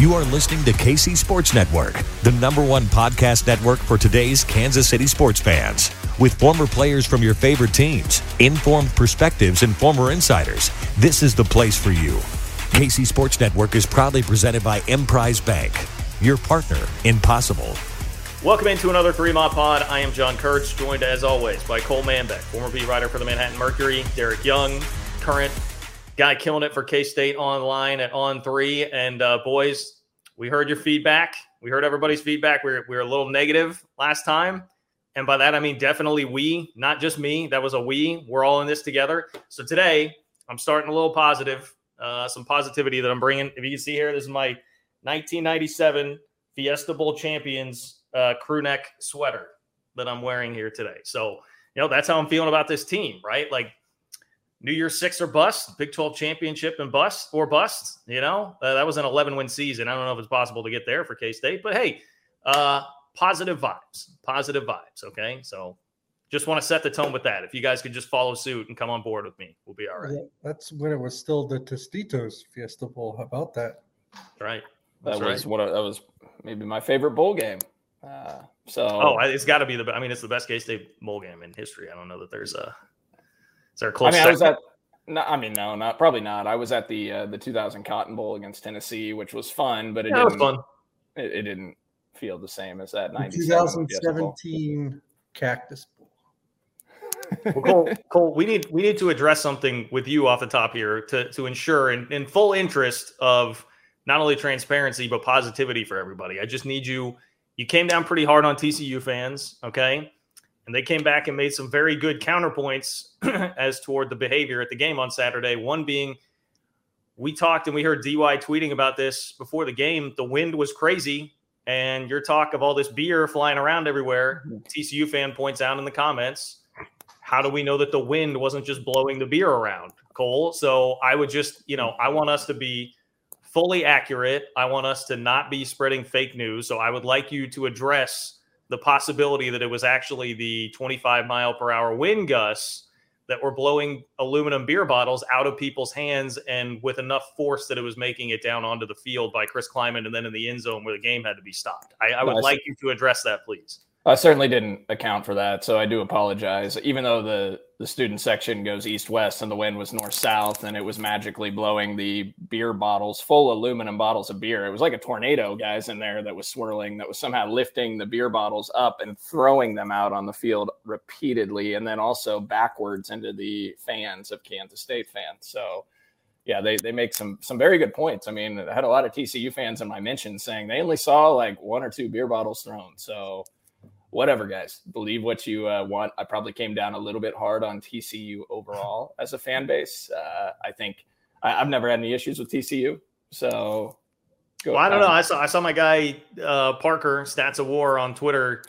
You are listening to KC Sports Network, the number one podcast network for today's Kansas City sports fans. With former players from your favorite teams, informed perspectives, and former insiders, this is the place for you. KC Sports Network is proudly presented by Emprise Bank, your partner in possible. Welcome into another Three Mod Pod. I am John Kurtz, joined as always by Cole Manbeck, former beat writer for the Manhattan Mercury, Derek Young, current guy killing it for K State online at On3. And uh, boys, we heard your feedback. We heard everybody's feedback. We were, we were a little negative last time. And by that, I mean definitely we, not just me. That was a we. We're all in this together. So today, I'm starting a little positive, uh, some positivity that I'm bringing. If you can see here, this is my 1997 Fiesta Bowl champions uh, crew neck sweater that I'm wearing here today. So, you know, that's how I'm feeling about this team, right? Like New Year's Six or bust, Big 12 championship and bust or bust. You know, uh, that was an 11 win season. I don't know if it's possible to get there for K State, but hey, uh, positive vibes, positive vibes. Okay. So just want to set the tone with that. If you guys could just follow suit and come on board with me, we'll be all right. Yeah, that's when it was still the Tostitos Fiesta Bowl. How about that? Right. That was right. what I, that was maybe my favorite bowl game. Uh, so Oh, it's got to be the. I mean, it's the best K State bowl game in history. I don't know that there's a. Is there a I close? mean, I was at. No, I mean, no, not probably not. I was at the uh, the 2000 Cotton Bowl against Tennessee, which was fun, but it Yeah, was didn't. fun. It, it didn't feel the same as that The 97 Fiesta Bowl. 2017 Cactus Bowl. Well, Cole, Cole, we need we need to address something with you off the top here to to ensure in, in full interest of not only transparency but positivity for everybody. I just need you. You came down pretty hard on TCU fans, okay? And they came back and made some very good counterpoints as toward the behavior at the game on Saturday. One being, we talked and we heard DY tweeting about this before the game. The wind was crazy, and your talk of all this beer flying around everywhere. TCU fan points out in the comments how do we know that the wind wasn't just blowing the beer around, Cole? So I would just, you know, I want us to be fully accurate. I want us to not be spreading fake news. So I would like you to address the possibility that it was actually the 25 mile per hour wind gusts that were blowing aluminum beer bottles out of people's hands and with enough force that it was making it down onto the field by Chris Klieman and then in the end zone where the game had to be stopped. I, I would Nice. like you to address that, please. I certainly didn't account for that, so I do apologize. Even though the the student section goes east west and the wind was north south, and it was magically blowing the beer bottles, full aluminum bottles of beer. It was like a tornado, guys, in there that was swirling, that was somehow lifting the beer bottles up and throwing them out on the field repeatedly, and then also backwards into the fans of Kansas State fans. So. Yeah, they, they make some some very good points. I mean, I had a lot of TCU fans in my mentions saying they only saw like one or two beer bottles thrown. So whatever, guys. Believe what you uh, want. I probably came down a little bit hard on TCU overall as a fan base. Uh, I think I, I've never had any issues with TCU. So, go Well, I don't know. I saw I saw my guy uh, Parker Stats of War on Twitter,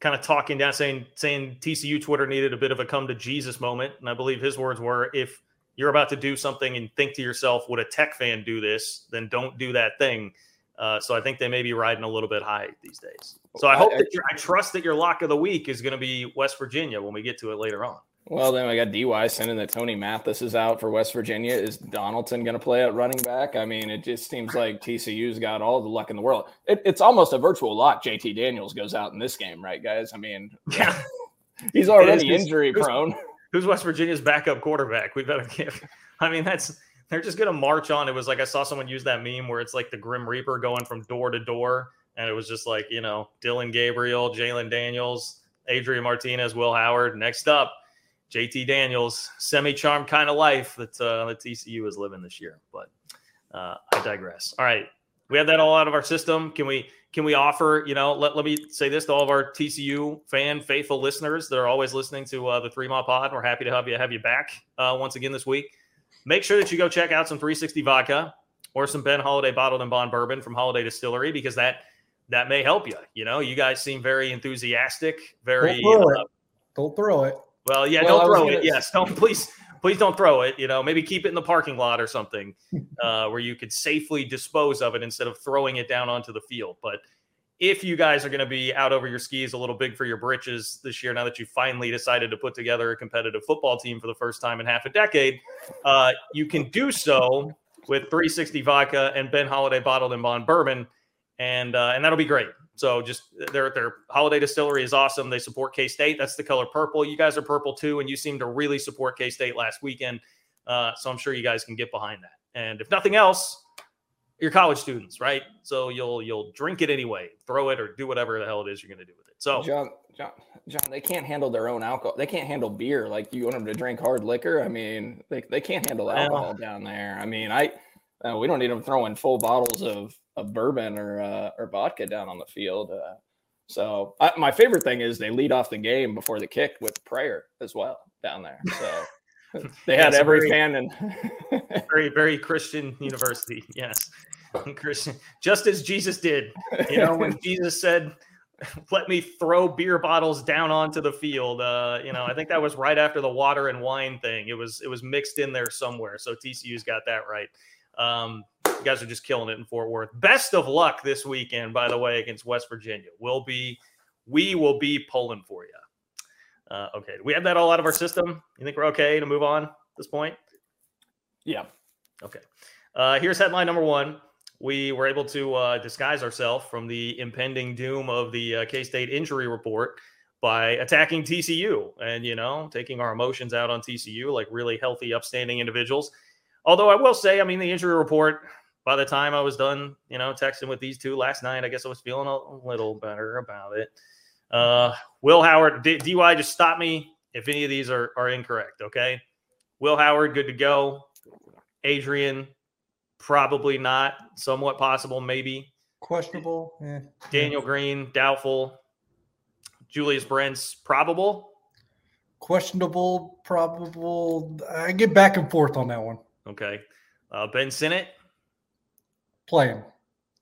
kind of talking down, saying saying TCU Twitter needed a bit of a come to Jesus moment, and I believe his words were, "If you're about to do something and think to yourself, would a Tech fan do this? Then don't do that thing." Uh, so I think they may be riding a little bit high these days. So I hope I- that your, I trust that your lock of the week is going to be West Virginia when we get to it later on. Well, then I got DY sending that Tony Mathis is out for West Virginia. Is Donaldson going to play at running back? I mean, it just seems like TCU's got all the luck in the world. It, it's almost a virtual lock. JT Daniels goes out in this game, right, guys? I mean, Yeah. he's already is. injury Who's- prone. Who's West Virginia's backup quarterback? We better give. I mean, that's they're just gonna march on. It was like I saw someone use that meme where it's like the Grim Reaper going from door to door, and it was just like you know Dillon Gabriel, Jalon Daniels, Adrian Martinez, Will Howard. Next up, JT Daniels, semi-charmed kind of life that uh, that TCU is living this year. But uh, I digress. All right, we have that all out of our system. Can we can we offer? You know, let, let me say this to all of our TCU fan faithful listeners that are always listening to uh, the Three Mile Pod. We're happy to have you have you back uh, once again this week. Make sure that you go check out some 360 vodka or some Ben Holladay bottled and bond bourbon from Holladay Distillery because that that may help you. You know, you guys seem very enthusiastic, very Don't throw uh, it. Don't throw it. well, yeah, Well, don't throw gonna- it. Yes, don't please, please don't throw it. You know, maybe keep it in the parking lot or something, uh, where you could safely dispose of it instead of throwing it down onto the field. But if you guys are going to be out over your skis a little big for your britches this year, now that you finally decided to put together a competitive football team for the first time in half a decade, uh, you can do so with 360 vodka and Ben Holladay bottled and bond bourbon, and uh, and that'll be great. So just their their Holladay distillery is awesome. They support K State. That's the color purple. You guys are purple too, and you seem to really support K State last weekend. Uh, so I'm sure you guys can get behind that. And if nothing else, you're college students, right? So you'll you'll drink it anyway, throw it or do whatever the hell it is you're going to do with it. So John, John, John, they can't handle their own alcohol. They can't handle beer. Like you want them to drink hard liquor. I mean, they, they can't handle alcohol down there. I mean, I uh, we don't need them throwing full bottles of, of bourbon or uh, or vodka down on the field. Uh, so I, my favorite thing is they lead off the game before the kick with prayer as well down there. So they had every very- fan and very very Christian university, yes, Christian, just as Jesus did. You know, when Jesus said, "Let me throw beer bottles down onto the field," uh, you know, I think that was right after the water and wine thing. It was it was mixed in there somewhere. So TCU's got that right. Um, you guys are just killing it in Fort Worth. Best of luck this weekend, by the way, against West Virginia. We'll be we will be pulling for you. Uh, okay, do we have that all out of our system. You think we're okay to move on at this point? yeah. Okay. Uh, here's headline number one. We were able to uh, disguise ourselves from the impending doom of the uh, K State injury report by attacking TCU and, you know, taking our emotions out on TCU like really healthy, upstanding individuals. Although I will say, I mean, the injury report, by the time I was done, you know, texting with these two last night, I guess I was feeling a little better about it. Uh, Will Howard, D- DY, just stop me if any of these are, are incorrect. Okay. Will Howard, good to go. Adrian, probably not. Somewhat possible, maybe. Questionable. Eh. Daniel Green, doubtful. Julius Brents, probable. Questionable. Probable. I get back and forth on that one. Okay. Uh, ben Sinnott, Playing.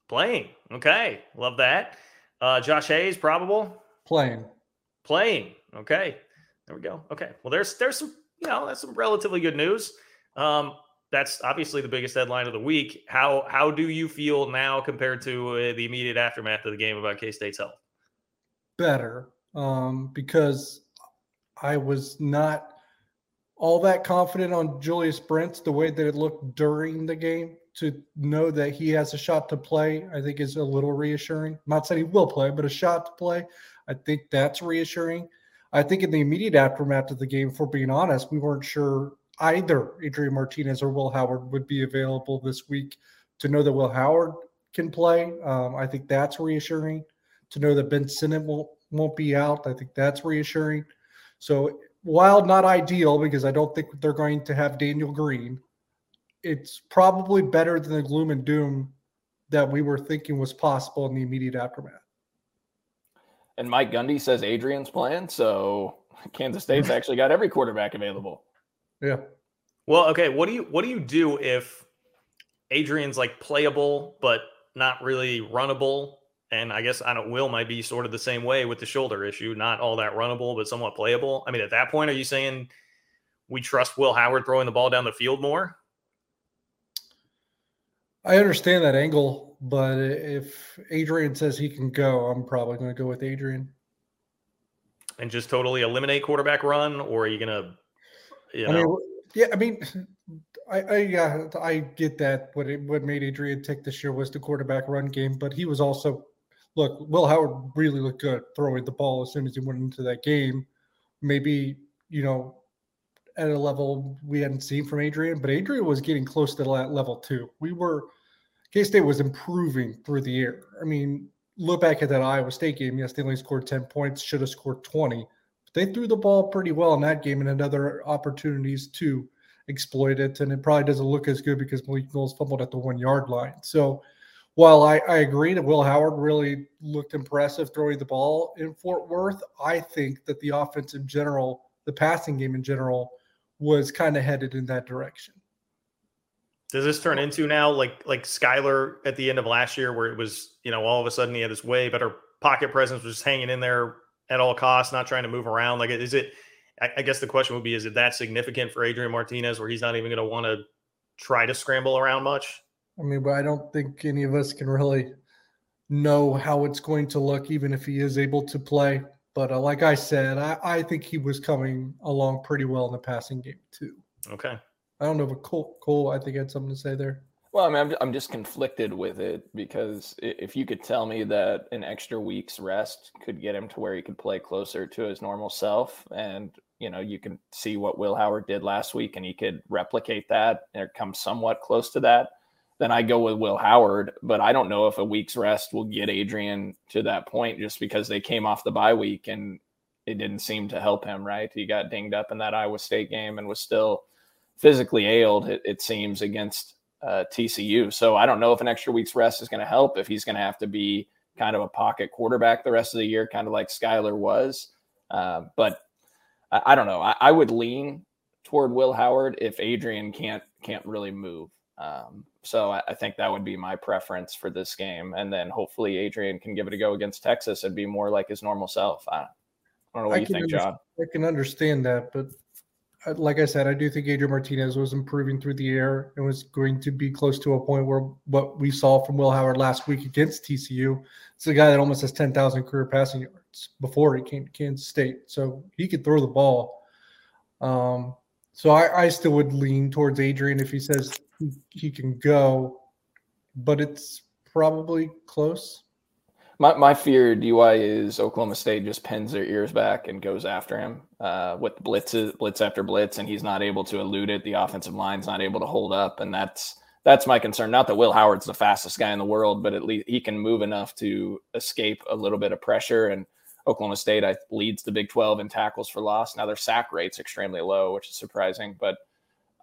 playing. Okay. Love that. Uh, Josh Hayes, probable. Playing. Playing. Okay. There we go. Okay. Well, there's there's some, you know, that's some relatively good news. Um, that's obviously the biggest headline of the week. How how do you feel now compared to uh, the immediate aftermath of the game about K State's health? better um, because I was not all that confident on Julius Brents the way that it looked during the game. To know that he has a shot to play, I think is a little reassuring. I'm not saying he will play, but a shot to play, I think that's reassuring. I think in the immediate aftermath of the game, for being honest, we weren't sure either Adrian Martinez or Will Howard would be available this week. To know that Will Howard can play, um, I think that's reassuring to know that Ben Sinnott won't won't be out. I think that's reassuring. So while not ideal because I don't think they're going to have Daniel Green, it's probably better than the gloom and doom that we were thinking was possible in the immediate aftermath. And Mike Gundy says Adrian's playing, so Kansas State's actually got every quarterback available. Yeah. Well, okay. What do you what do you do if Adrian's like playable but not really runnable? And I guess I don't. Will might be sort of the same way with the shoulder issue, not all that runnable, but somewhat playable. I mean, at that point, are you saying we trust Will Howard throwing the ball down the field more? I understand that angle, but if Adrian says he can go, I'm probably going to go with Adrian. and just totally eliminate quarterback run, or are you gonna? You know? I mean, yeah, I mean, I, I yeah, I get that. What it, what made Adrian tick this year was the quarterback run game, but he was also look. Will Howard really looked good throwing the ball as soon as he went into that game. Maybe you know at a level we hadn't seen from Adrian, but Adrian was getting close to that level too. We were K State was improving through the year. I mean, look back at that Iowa State game. Yes, they only scored 10 points, should have scored 20. But they threw the ball pretty well in that game and had other opportunities to exploit it. And it probably doesn't look as good because Malik Knowles fumbled at the one yard line. So while I, I agree that Will Howard really looked impressive throwing the ball in Fort Worth, I think that the offense in general, the passing game in general, was kind of headed in that direction. Does this turn into now like like Skylar at the end of last year, where it was you know all of a sudden he had this way better pocket presence, was just hanging in there at all costs, not trying to move around? Like, is it? I guess the question would be: Is it that significant for Adrian Martinez, where he's not even going to want to try to scramble around much? I mean, but I don't think any of us can really know how it's going to look, even if he is able to play. But uh, like I said, I, I think he was coming along pretty well in the passing game too. Okay. I don't know, but Cole, Cole, I think had something to say there. Well, I mean, I'm, I'm just conflicted with it because if you could tell me that an extra week's rest could get him to where he could play closer to his normal self, and you know, you can see what Will Howard did last week, and he could replicate that or come somewhat close to that, then I go with Will Howard. But I don't know if a week's rest will get Adrian to that point, just because they came off the bye week and it didn't seem to help him. Right, he got dinged up in that Iowa State game and was still physically ailed, it, it seems, against uh, TCU. So I don't know if an extra week's rest is going to help if he's going to have to be kind of a pocket quarterback the rest of the year, kind of like Skylar was. Uh, but I, I, don't know. I, I, would lean toward Will Howard if Adrian can't can't really move. Um, so I, I, think that would be my preference for this game, and then hopefully Adrian can give it a go against Texas and be more like his normal self. I, don't know what you think, John. I can understand that, but like I said, I do think Adrian Martinez was improving through the air and was going to be close to a point where what we saw from Will Howard last week against TCU. It's a guy that almost has 10,000 career passing yards before he came to Kansas State. So he could throw the ball. Um, so I, I, still would lean towards Adrian if he says he, can go, but it's probably close. My, my fear, DY, is Oklahoma State just pins their ears back and goes after him uh, with blitzes, blitz after blitz, and he's not able to elude it. The offensive line's not able to hold up, and that's that's my concern. Not that Will Howard's the fastest guy in the world, but at least he can move enough to escape a little bit of pressure. And Oklahoma State I, leads the Big 12 in tackles for loss. Now their sack rate's extremely low, which is surprising, but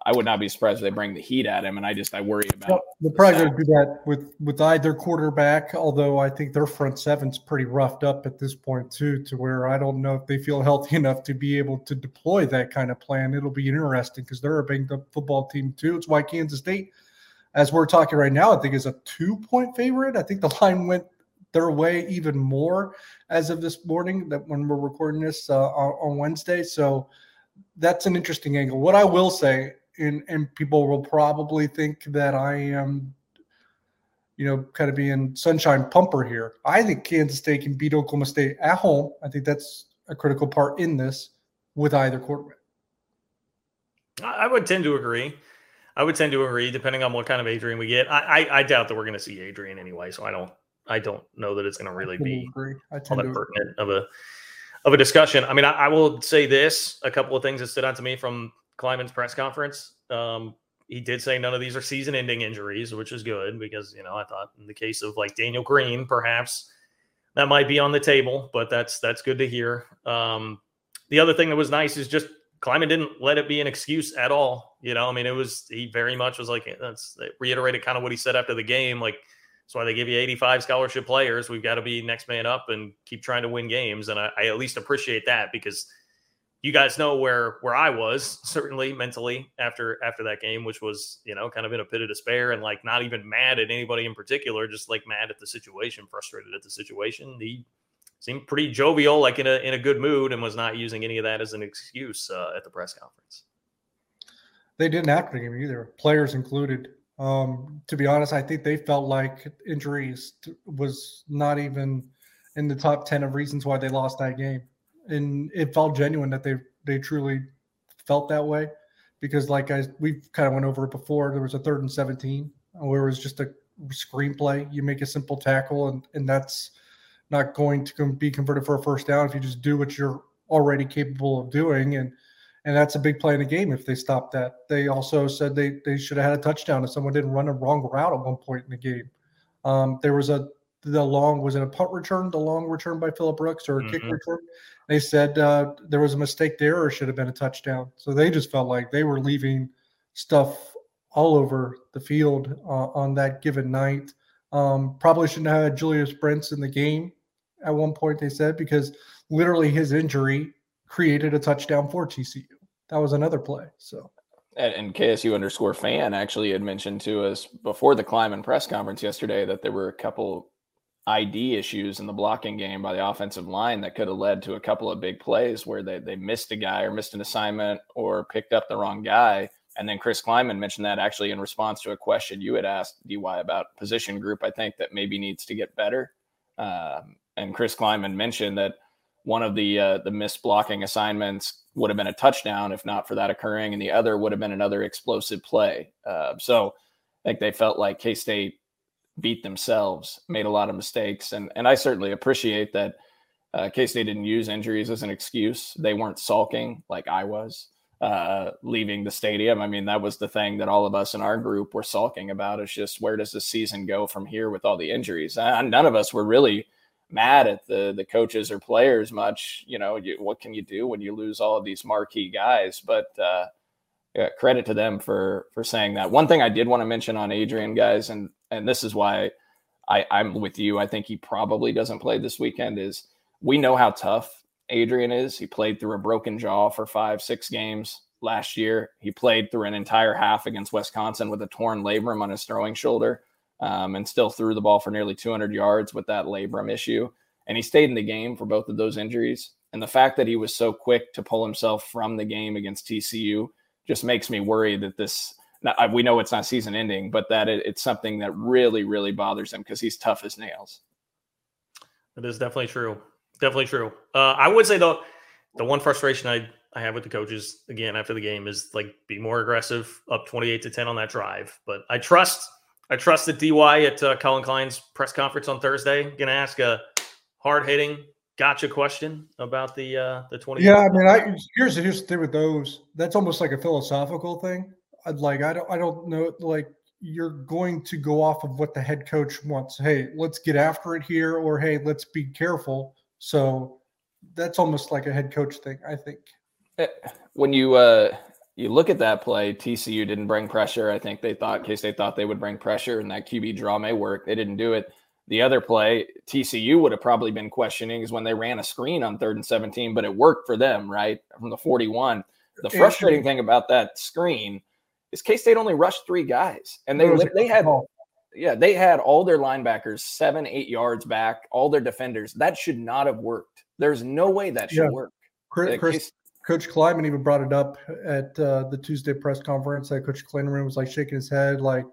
I would not be surprised if they bring the heat at him. And I just I worry about. Well, they're probably going to do that with with either quarterback. Although I think their front seven's pretty roughed up at this point too, to where I don't know if they feel healthy enough to be able to deploy that kind of plan. It'll be interesting because they're a banged up football team too. It's why Kansas State, as we're talking right now, I think is a two point favorite. I think the line went their way even more as of this morning that when we're recording this uh, on, on Wednesday. So that's an interesting angle. What I will say and and people will probably think that I am, you know, kind of being sunshine pumper here. I think Kansas State can beat Oklahoma State at home. I think that's a critical part in this with either quarterback. I would tend to agree. I would tend to agree, depending on what kind of Adrian we get. I I, I doubt that we're going to see Adrian anyway, so I don't I don't know that it's going to really be all that pertinent of a of a discussion. I mean, I, I, will say this: a couple of things that stood out to me from Klieman's press conference. Um, he did say none of these are season-ending injuries, which is good because you know I thought in the case of like Daniel Green, perhaps that might be on the table, but that's that's good to hear. Um, the other thing that was nice is just Klieman didn't let it be an excuse at all. You know, I mean, it was he very much was like that's reiterated kind of what he said after the game, like. That's why they give you 85 scholarship players. We've got to be next man up and keep trying to win games. And I, I at least appreciate that because you guys know where where I was certainly mentally after after that game, which was you know kind of in a pit of despair and like not even mad at anybody in particular, just like mad at the situation, frustrated at the situation. He seemed pretty jovial, like in a in a good mood, and was not using any of that as an excuse uh, at the press conference. They didn't after the game either, players included. Um, to be honest, I think they felt like injuries was not even in the top ten of reasons why they lost that game and it felt genuine that they they truly felt that way because like I we kind of went over it before. There was a third and seventeen where it was just a screenplay. You make a simple tackle, and and that's not going to be converted for a first down if you just do what you're already capable of doing. And and that's a big play in the game if they stop that. They also said they they should have had a touchdown if someone didn't run a wrong route at one point in the game. Um, there was a the long was it a punt return, the long return by Phillip Brooks or a mm-hmm. kick return? They said uh, there was a mistake there or should have been a touchdown. So they just felt like they were leaving stuff all over the field uh, on that given night. Um, probably shouldn't have had Julius Brents in the game at one point. They said because literally his injury created a touchdown for TCU. That was another play. So and, and, KSU underscore fan actually had mentioned to us before the Klieman press conference yesterday that there were a couple ID issues in the blocking game by the offensive line that could have led to a couple of big plays where they, they missed a guy or missed an assignment or picked up the wrong guy. And then Chris Klieman mentioned that actually in response to a question you had asked DY about position group, I think that maybe needs to get better. Um, and Chris Klieman mentioned that one of the uh, the missed blocking assignments would have been a touchdown if not for that occurring, and the other would have been another explosive play. Uh, so, I think they felt like K State beat themselves, made a lot of mistakes, and and I certainly appreciate that. Uh, K State didn't use injuries as an excuse. They weren't sulking like I was uh, leaving the stadium. I mean, that was the thing that all of us in our group were sulking about. Is just where does the season go from here with all the injuries? And none of us were really mad at the the coaches or players much. You know, you, what can you do when you lose all of these marquee guys? But uh, yeah, credit to them for for saying that. One thing I did want to mention on Adrian, guys, and and this is why I, I'm with you. I think he probably doesn't play this weekend. Is we know how tough Adrian is. He played through a broken jaw for five, six games last year. He played through an entire half against Wisconsin with a torn labrum on his throwing shoulder um, and still threw the ball for nearly 200 yards with that labrum issue. And he stayed in the game for both of those injuries. And the fact that he was so quick to pull himself from the game against TCU just makes me worry that this. Not, we know it's not season ending, but that it, it's something that really, really bothers him because he's tough as nails. That is definitely true. Definitely true. Uh, I would say though, the one frustration I I have with the coaches again after the game is like be more aggressive, up twenty eight to ten on that drive. But I trust I trust that DY at uh, Collin Klein's press conference on Thursday going to ask a hard hitting gotcha question about the uh the 20 yeah i mean i here's here's the thing with those that's almost like a philosophical thing I'd like i don't i don't know like you're going to go off of what the head coach wants hey let's get after it here or hey let's be careful so that's almost like a head coach thing i think eh, when you uh you look at that play, TCU didn't bring pressure. I think they thought K State thought they would bring pressure and that QB draw may work. They didn't do it. The other play, TCU would have probably been questioning is when they ran a screen on third and 17, but it worked for them, right? From the 41. The frustrating thing about that screen is K State only rushed three guys and they, they had, yeah, they had all their linebackers seven, eight yards back, all their defenders. That should not have worked. There's no way that should yeah. work. Chris, Chris, Coach Klieman even brought it up at uh, the Tuesday press conference. That Coach Klieman was like shaking his head, like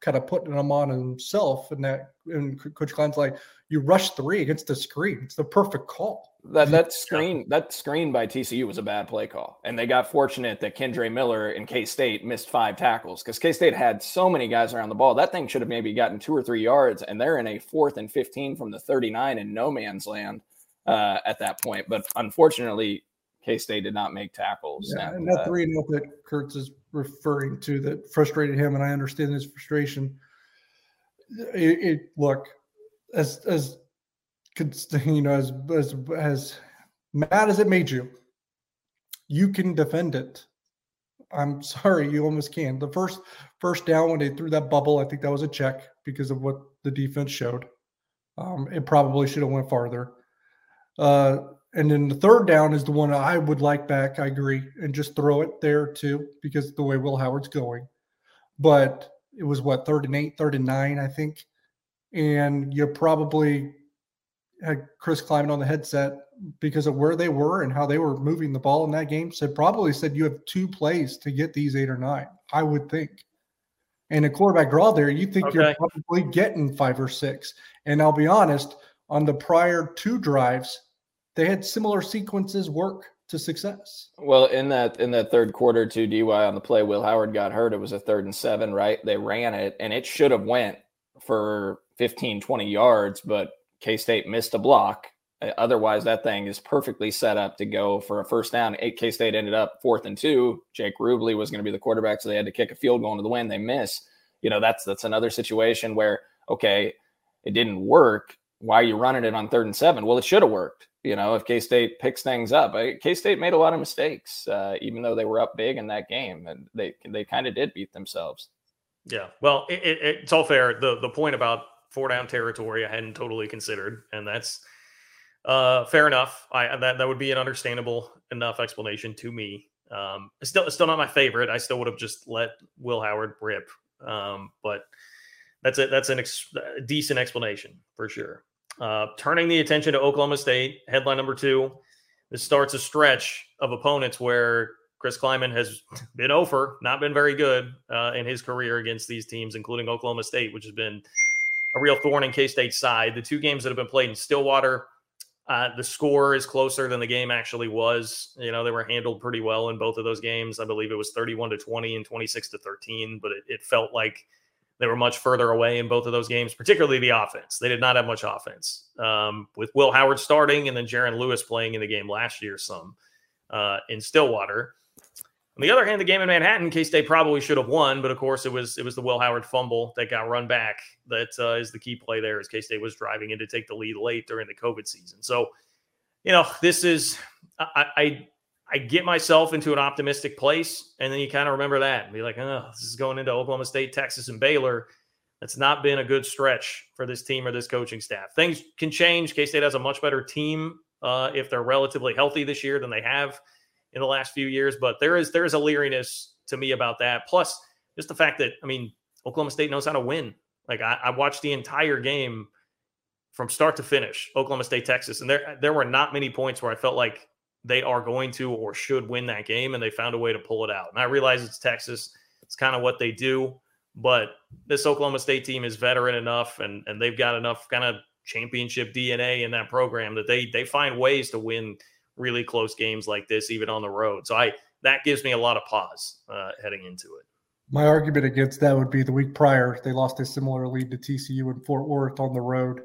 kind of putting them on himself. And that, and Coach Klieman's like, "You rushed three against the screen. It's the perfect call." That that screen that screen by TCU was a bad play call, and they got fortunate that Kendre Miller in K State missed five tackles because K State had so many guys around the ball. That thing should have maybe gotten two or three yards, and they're in a fourth and fifteen from the thirty nine in no man's land uh, at that point. But unfortunately, K State did not make tackles. Yeah, and, and that uh, three and that Kurtz is referring to that frustrated him, and I understand his frustration. It, it look as as you know as as as mad as it made you, you can defend it. I'm sorry, you almost can. The first first down when they threw that bubble, I think that was a check because of what the defense showed. Um, it probably should have went farther. Uh, and then the third down is the one I would like back. I agree, and just throw it there too, because the way Will Howard's going. But it was what third and eight, third and nine, I think, and you probably had Chris Klieman on the headset because of where they were and how they were moving the ball in that game. Said probably said you have two plays to get these eight or nine. I would think. And a quarterback draw there, you think okay. you're probably getting five or six. And I'll be honest, on the prior two drives they had similar sequences work to success. Well, in that in that third quarter, to DY on the play, Will Howard got hurt. It was a third and seven, right? They ran it, and it should have went for 15, 20 yards, but K State missed a block. Otherwise, that thing is perfectly set up to go for a first down. K State ended up fourth and two. Jake Rubley was going to be the quarterback, so they had to kick a field goal into the wind. They miss. You know, that's that's another situation where okay, it didn't work. Why are you running it on third and seven? Well, it should have worked you know, if K State picks things up, K State made a lot of mistakes, uh, even though they were up big in that game, and they they kind of did beat themselves. Yeah, well, it, it, it's all fair. the The point about four down territory, I hadn't totally considered, and that's uh, fair enough. I that that would be an understandable enough explanation to me. Um, it's still it's still not my favorite. I still would have just let Will Howard rip, um, but that's it. That's an ex- decent explanation for sure. Uh, turning the attention to Oklahoma State, headline number two. This starts a stretch of opponents where Chris Klieman has been over, not been very good uh, in his career against these teams, including Oklahoma State, which has been a real thorn in K State's side. The two games that have been played in Stillwater, uh, the score is closer than the game actually was. You know, they were handled pretty well in both of those games. I believe it was 31 to 20 and 26 to 13, but it, it felt like they were much further away in both of those games, particularly the offense. They did not have much offense. Um, with Will Howard starting and then Jaren Lewis playing in the game last year, some uh, in Stillwater. On the other hand, the game in Manhattan, K State probably should have won, but of course, it was it was the Will Howard fumble that got run back that uh, is the key play there. As K State was driving in to take the lead late during the COVID season, so you know this is I, I I get myself into an optimistic place, and then you kind of remember that and be like, oh, this is going into Oklahoma State, Texas, and Baylor. That's not been a good stretch for this team or this coaching staff. Things can change. K State has a much better team uh, if they're relatively healthy this year than they have in the last few years. But there is there is a leeriness to me about that. Plus, just the fact that I mean, Oklahoma State knows how to win. Like I, I watched the entire game from start to finish, Oklahoma State, Texas, and there there were not many points where I felt like they are going to or should win that game, and they found a way to pull it out. And I realize it's Texas; it's kind of what they do. But this Oklahoma State team is veteran enough, and and they've got enough kind of championship DNA in that program that they they find ways to win really close games like this, even on the road. So I that gives me a lot of pause uh, heading into it. My argument against that would be the week prior they lost a similar lead to TCU in Fort Worth on the road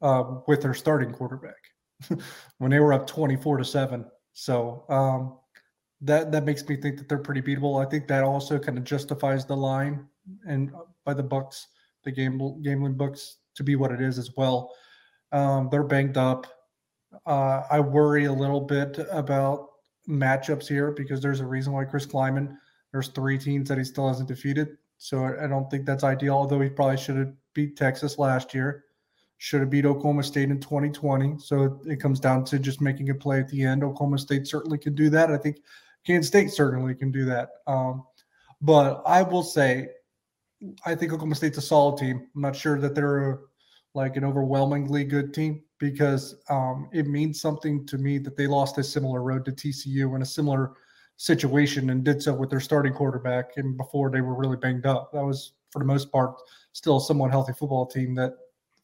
um, with their starting quarterback when they were up twenty four to seven so um, that that makes me think that they're pretty beatable. I think that also kind of justifies the line and uh, by the Bucks, the game gambling books to be what it is as well. Um, they're banged up. Uh, I worry a little bit about matchups here because there's a reason why Chris Klieman. There's three teams that he still hasn't defeated, so I, I don't think that's ideal. Although he probably should have beat Texas last year should have beat Oklahoma State in 2020. So it comes down to just making a play at the end. Oklahoma State certainly can do that. I think Kansas State certainly can do that. Um, but I will say, I think Oklahoma State's a solid team. I'm not sure that they're like an overwhelmingly good team because um, it means something to me that they lost a similar road to TCU in a similar situation and did so with their starting quarterback and before they were really banged up. That was, for the most part, still a somewhat healthy football team that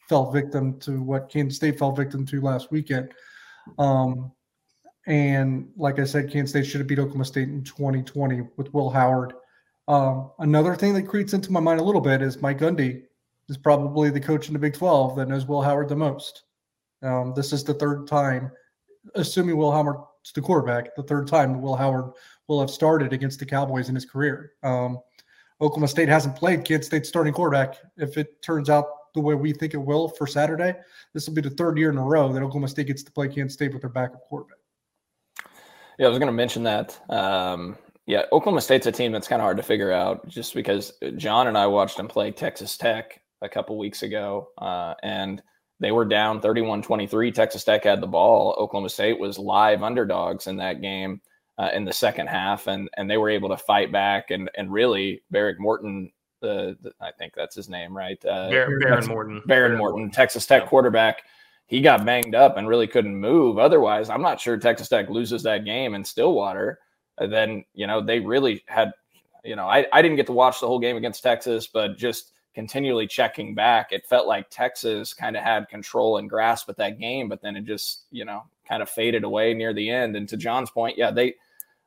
fell victim to what Kansas State fell victim to last weekend. Um, and like I said, Kansas State should have beat Oklahoma State in 2020 with Will Howard. Um, another thing that creeps into my mind a little bit is Mike Gundy is probably the coach in the Big 12 that knows Will Howard the most. Um, this is the third time, assuming Will Howard's the quarterback, the third time Will Howard will have started against the Cowboys in his career. Um, Oklahoma State hasn't played Kansas State starting quarterback. If it turns out the way we think it will for Saturday, this will be the third year in a row that Oklahoma State gets to play Kansas State with their backup quarterback. Yeah, I was going to mention that. Um, yeah, Oklahoma State's a team that's kind of hard to figure out just because John and I watched them play Texas Tech a couple weeks ago, uh, and they were down 31 23. Texas Tech had the ball. Oklahoma State was live underdogs in that game. Uh, in the second half, and and they were able to fight back, and and really Behren Morton I think that's his name, right? Uh, Behren Morton. Behren Morton, Texas Tech yeah. quarterback. He got banged up and really couldn't move. Otherwise, I'm not sure Texas Tech loses that game in Stillwater. And then you know they really had, you know, I I didn't get to watch the whole game against Texas, but just continually checking back, it felt like Texas kind of had control and grasp at that game, but then it just you know kind of faded away near the end. And to John's point, yeah, they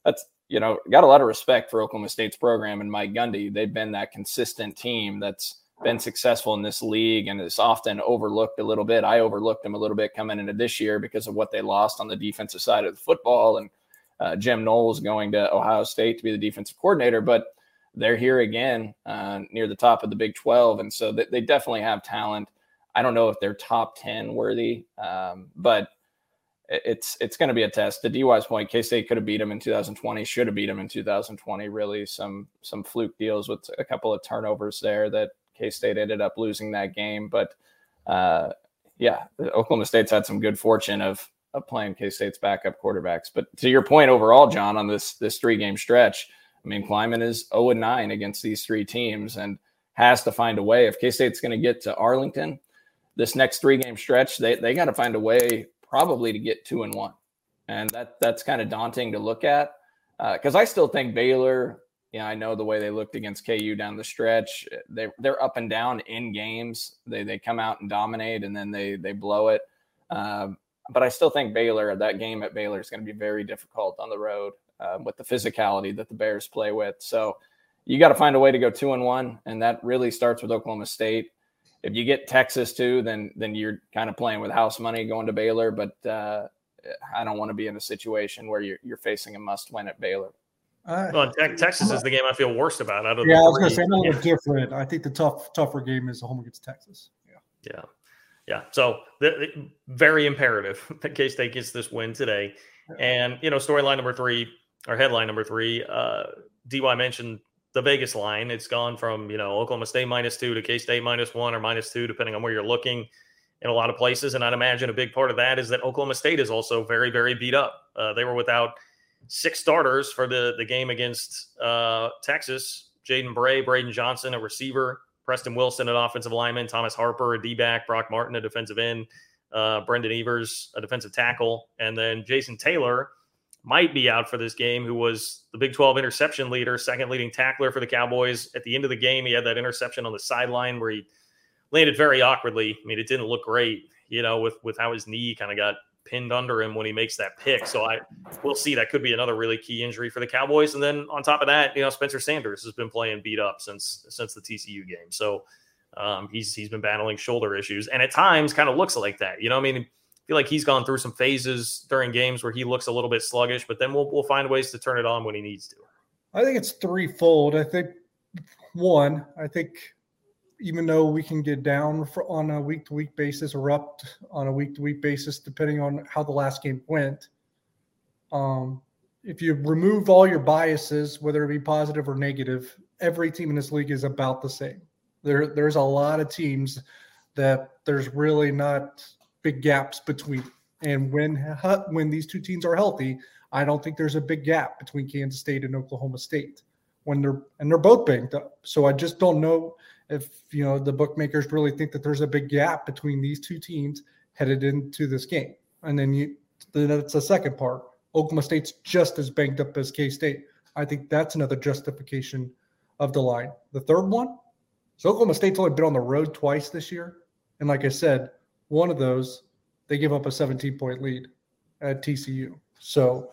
that's you know got a lot of respect for Oklahoma State's program and Mike Gundy. They've been that consistent team that's been successful in this league and is often overlooked a little bit. I overlooked them a little bit coming into this year because of what they lost on the defensive side of the football and uh, Jim Knowles going to Ohio State to be the defensive coordinator, but they're here again uh, near the top of the Big 12. And so they, they, definitely have talent. I don't know if they're top 10 worthy, um, but it's it's going to be a test. To DY's point, K State could have beat them in 2020, should have beat them in 2020. Really, some some fluke deals with a couple of turnovers there that K State ended up losing that game. But uh, yeah, Oklahoma State's had some good fortune of of playing K State's backup quarterbacks. But to your point overall, John, on this this three game stretch, I mean, Klieman is 0 9 against these three teams and has to find a way. If K State's going to get to Arlington, this next three game stretch, they, they got to find a way probably to get two and one. And that that's kind of daunting to look at because uh, I still think Baylor. Yeah, I know the way they looked against KU down the stretch. They they're up and down in games. They they come out and dominate, and then they they blow it. Um, but I still think Baylor, that game at Baylor is going to be very difficult on the road um, with the physicality that the Bears play with. So you got to find a way to go two and one, and that really starts with Oklahoma State. If you get Texas too, then then you're kind of playing with house money going to Baylor. But uh, I don't want to be in a situation where you're you're facing a must win at Baylor. Uh, well, te- Texas is the game I feel worst about. Out of yeah, I was going to say I'm a little different. I think the tough tougher game is the home against Texas. Yeah. Yeah yeah. So the, the, very imperative that K State gets this win today. And you know, storyline number three or headline number three. Uh, Dy mentioned the Vegas line. It's gone from you know Oklahoma State minus two to K State minus one or minus two, depending on where you're looking. In a lot of places, and I'd imagine a big part of that is that Oklahoma State is also very, very beat up. Uh, they were without six starters for the the game against uh, Texas. Jaden Bray, Braydon Johnson, a receiver, Preston Wilson, an offensive lineman, Thomas Harper, a D back, Brock Martin, a defensive end, uh, Brendan Evers, a defensive tackle, and then Jason Taylor might be out for this game, who was the Big 12 interception leader, second leading tackler for the Cowboys. At the end of the game, he had that interception on the sideline where he landed very awkwardly. I mean, it didn't look great, you know, with with how his knee kind of got pinned under him when he makes that pick. So I we'll see that could be another really key injury for the Cowboys. And then on top of that, you know, Spencer Sanders has been playing beat up since since the TCU game. So um, he's he's been battling shoulder issues, and at times kind of looks like that. You know, I mean, feel like he's gone through some phases during games where he looks a little bit sluggish, but then we'll we'll find ways to turn it on when he needs to. I think it's threefold. I think one, I think even though we can get down on a week to week basis or up on a week to week basis, depending on how the last game went. Um, if you remove all your biases, whether it be positive or negative, every team in this league is about the same. There, there's a lot of teams that there's really not big gaps between. And when when these two teams are healthy, I don't think there's a big gap between Kansas State and Oklahoma State when they're and they're both banged up. So I just don't know if you know the bookmakers really think that there's a big gap between these two teams headed into this game. And then you then that's the second part. Oklahoma State's just as banked up as K State. I think that's another justification of the line. The third one, so Oklahoma State's only been on the road twice this year. And like I said, one of those, they give up a 17 point lead at TCU. So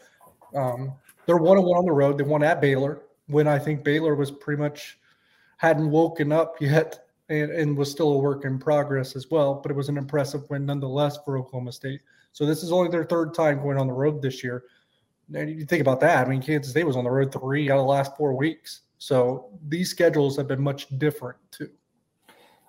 um, they're one and one on the road. They won at Baylor when I think Baylor was pretty much hadn't woken up yet and, and was still a work in progress as well. But it was an impressive win nonetheless for Oklahoma State. So this is only their third time going on the road this year. And you think about that. I mean, Kansas State was on the road three out of the last four weeks. So these schedules have been much different too.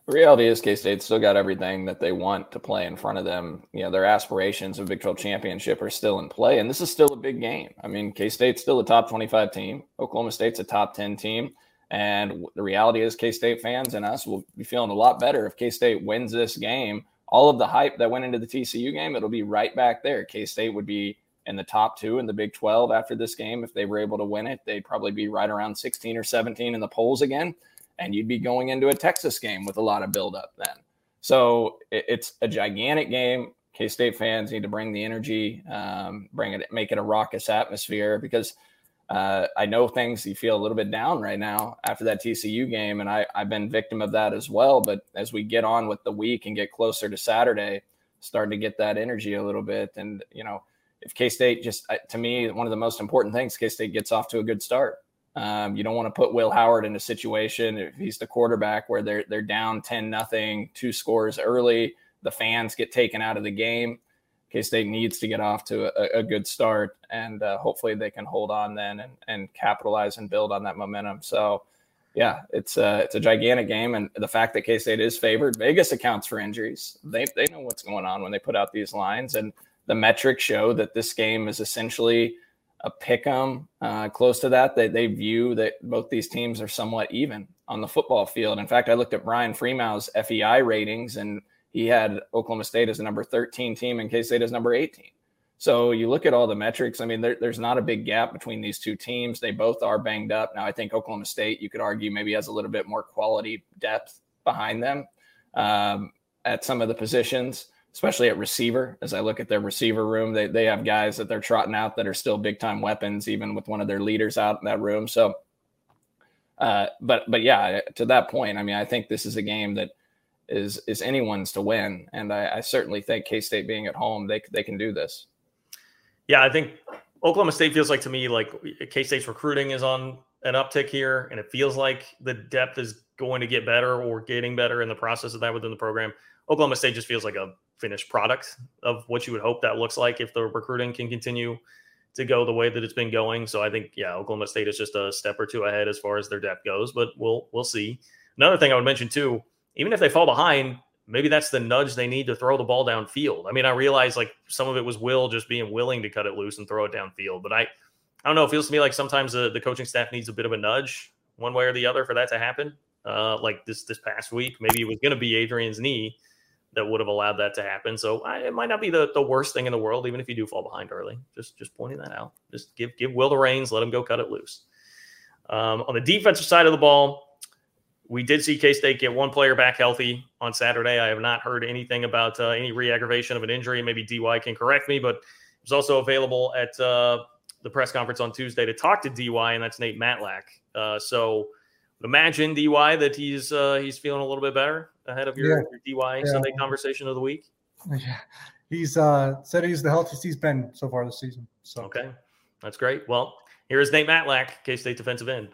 The reality is K State still got everything that they want to play in front of them. You know, their aspirations of Big 12 championship are still in play, and this is still a big game. I mean, K State's still a top 25 team. Oklahoma State's a top 10 team. And the reality is, K State fans and us will be feeling a lot better if K State wins this game. All of the hype that went into the TCU game, it'll be right back there. K State would be in the top two in the Big 12 after this game. If they were able to win it, they'd probably be right around 16 or 17 in the polls again. And you'd be going into a Texas game with a lot of buildup then. So it's a gigantic game. K State fans need to bring the energy, um, bring it, make it a raucous atmosphere because – uh, I know things you feel a little bit down right now after that TCU game, and I, I've been victim of that as well. But as we get on with the week and get closer to Saturday, starting to get that energy a little bit, and you know, if K State just to me one of the most important things, K State gets off to a good start. Um, you don't want to put Will Howard in a situation if he's the quarterback where they're they're down ten nothing, two scores early, the fans get taken out of the game. K State needs to get off to a, a good start, and uh, hopefully they can hold on then and, and capitalize and build on that momentum. So, yeah, it's a it's a gigantic game, and the fact that K State is favored, Vegas accounts for injuries. They they know what's going on when they put out these lines, and the metrics show that this game is essentially a pick 'em, uh, close to that. They they view that both these teams are somewhat even on the football field. In fact, I looked at Brian Fremeau's FEI ratings and he had Oklahoma State as a number 13 team and K State as number 18. So you look at all the metrics. I mean, there, there's not a big gap between these two teams. They both are banged up. Now, I think Oklahoma State, you could argue, maybe has a little bit more quality depth behind them um, at some of the positions, especially at receiver. As I look at their receiver room, they, they have guys that they're trotting out that are still big time weapons, even with one of their leaders out in that room. So, uh, but but yeah, to that point, I mean, I think this is a game that is is anyone's to win, and I, I certainly think K State being at home, they they can do this. Yeah, I think Oklahoma State feels like to me like K State's recruiting is on an uptick here, and it feels like the depth is going to get better or getting better in the process of that within the program. Oklahoma State just feels like a finished product of what you would hope that looks like if the recruiting can continue to go the way that it's been going. So I think yeah, Oklahoma State is just a step or two ahead as far as their depth goes, but we'll we'll see. Another thing I would mention too even if they fall behind, maybe that's the nudge they need to throw the ball downfield. I mean, I realize like some of it was Will just being willing to cut it loose and throw it downfield, but I, I don't know. It feels to me like sometimes the, the coaching staff needs a bit of a nudge, one way or the other, for that to happen. Uh, like this this past week, maybe it was going to be Adrian's knee that would have allowed that to happen. So I, it might not be the, the worst thing in the world, even if you do fall behind early. Just just pointing that out. Just give give Will the reins, let him go cut it loose. Um, on the defensive side of the ball, we did see K State get one player back healthy on Saturday. I have not heard anything about uh, any re aggravation of an injury. Maybe DY can correct me, but he was also available at uh, the press conference on Tuesday to talk to DY, and that's Nate Matlack. Uh, so imagine DY that he's uh, he's feeling a little bit better ahead of your, yeah. your DY yeah. Sunday conversation of the week. Yeah, he's uh, said he's the healthiest he's been so far this season. So okay, that's great. Well, here is Nate Matlack, K State defensive end.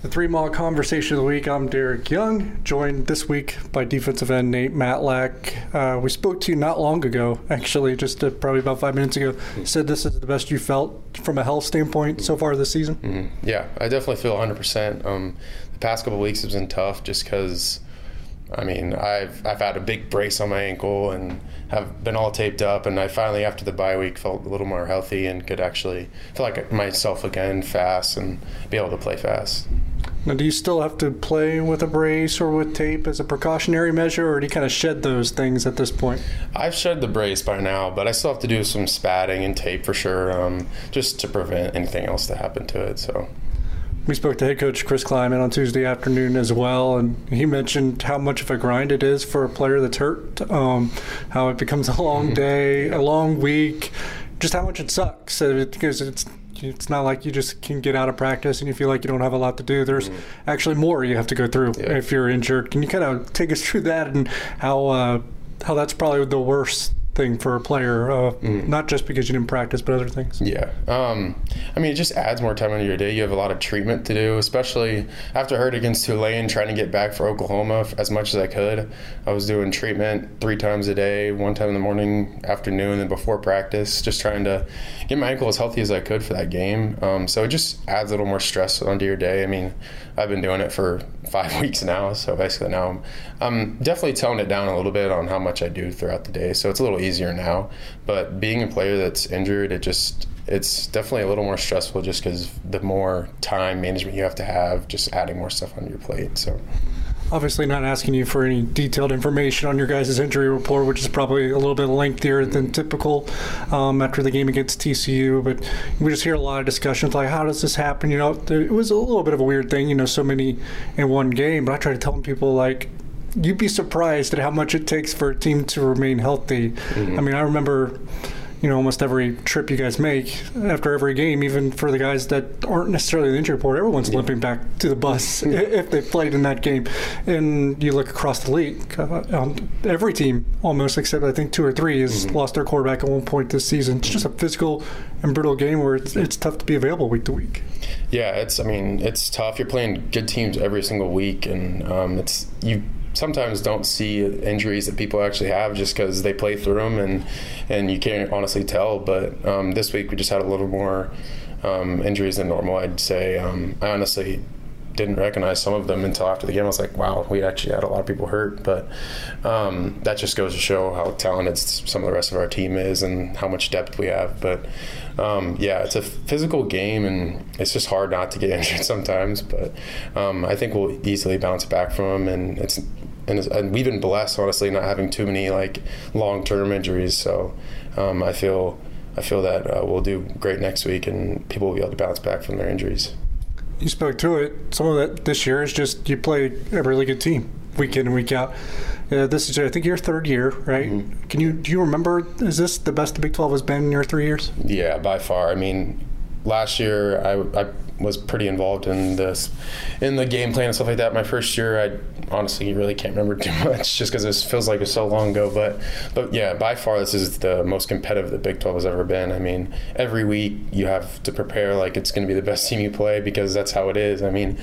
The three mile conversation of the week. I'm Derek Young, joined this week by defensive end Nate Matlack. Uh, we spoke to you not long ago, actually, just uh, probably about five minutes ago. Mm-hmm. Said this is the best you felt from a health standpoint so far this season. Mm-hmm. Yeah, I definitely feel 100. Um, percent The past couple weeks has been tough, just because. I mean, I've I've had a big brace on my ankle and have been all taped up, and I finally after the bye week felt a little more healthy and could actually feel like myself again, fast and be able to play fast. Now, do you still have to play with a brace or with tape as a precautionary measure, or do you kind of shed those things at this point? I've shed the brace by now, but I still have to do some spatting and tape for sure, um, just to prevent anything else to happen to it. So. We spoke to head coach Chris Klieman on Tuesday afternoon as well, and he mentioned how much of a grind it is for a player that's hurt, um, how it becomes a long day, a long week, just how much it sucks because it's it's not like you just can get out of practice and you feel like you don't have a lot to do. There's mm-hmm. actually more you have to go through yeah. if you're injured. Can you kind of take us through that and how uh, how that's probably the worst thing for a player, uh, mm. not just because you didn't practice, but other things. Yeah. Um, I mean, it just adds more time into your day. You have a lot of treatment to do, especially after I hurt against Tulane, trying to get back for Oklahoma as much as I could. I was doing treatment three times a day, one time in the morning, afternoon, and before practice, just trying to get my ankle as healthy as I could for that game. Um, so it just adds a little more stress onto your day. I mean, I've been doing it for five weeks now, so basically now I'm, I'm definitely toning it down a little bit on how much I do throughout the day. So it's a little easier now. But being a player that's injured, it just it's definitely a little more stressful just because the more time management you have to have, just adding more stuff on your plate. So obviously not asking you for any detailed information on your guys' injury report, which is probably a little bit lengthier than typical um, after the game against TCU. But we just hear a lot of discussions like, how does this happen? You know, it was a little bit of a weird thing, you know, so many in one game. But I try to tell people, like, you'd be surprised at how much it takes for a team to remain healthy. Mm-hmm. I mean, I remember you know, almost every trip you guys make after every game, even for the guys that aren't necessarily in the injury report, everyone's yeah. limping back to the bus if they played in that game. And you look across the league, uh, um, every team almost, except I think two or three, has mm-hmm. lost their quarterback at one point this season. It's just a physical and brutal game where it's, it's tough to be available week to week. Yeah, it's. I mean, it's tough. You're playing good teams every single week, and um, it's you sometimes don't see injuries that people actually have just because they play through them and and you can't honestly tell. But um, this week we just had a little more um, injuries than normal. I'd say. Um, I honestly didn't recognize some of them until after the game. I was like, wow, we actually had a lot of people hurt. But um, that just goes to show how talented some of the rest of our team is and how much depth we have. But um, yeah, it's a physical game, and it's just hard not to get injured sometimes. But um, I think we'll easily bounce back from them, and it's and, and we've been blessed, honestly, not having too many like long term injuries. So um, I feel I feel that uh, we'll do great next week, and people will be able to bounce back from their injuries. You spoke to it. Some of that this year is just you play a really good team week in and week out. Uh, this is, I think, your third year, right? Mm-hmm. Can you do you remember? Is this the best the Big Twelve has been in your three years? Yeah, by far. I mean, last year I, I was pretty involved in this, in the game plan and stuff like that. My first year, I honestly really can't remember too much, just because it feels like it's so long ago. But, but yeah, by far this is the most competitive the Big 12 has ever been. I mean, every week you have to prepare like it's going to be the best team you play because that's how it is. I mean,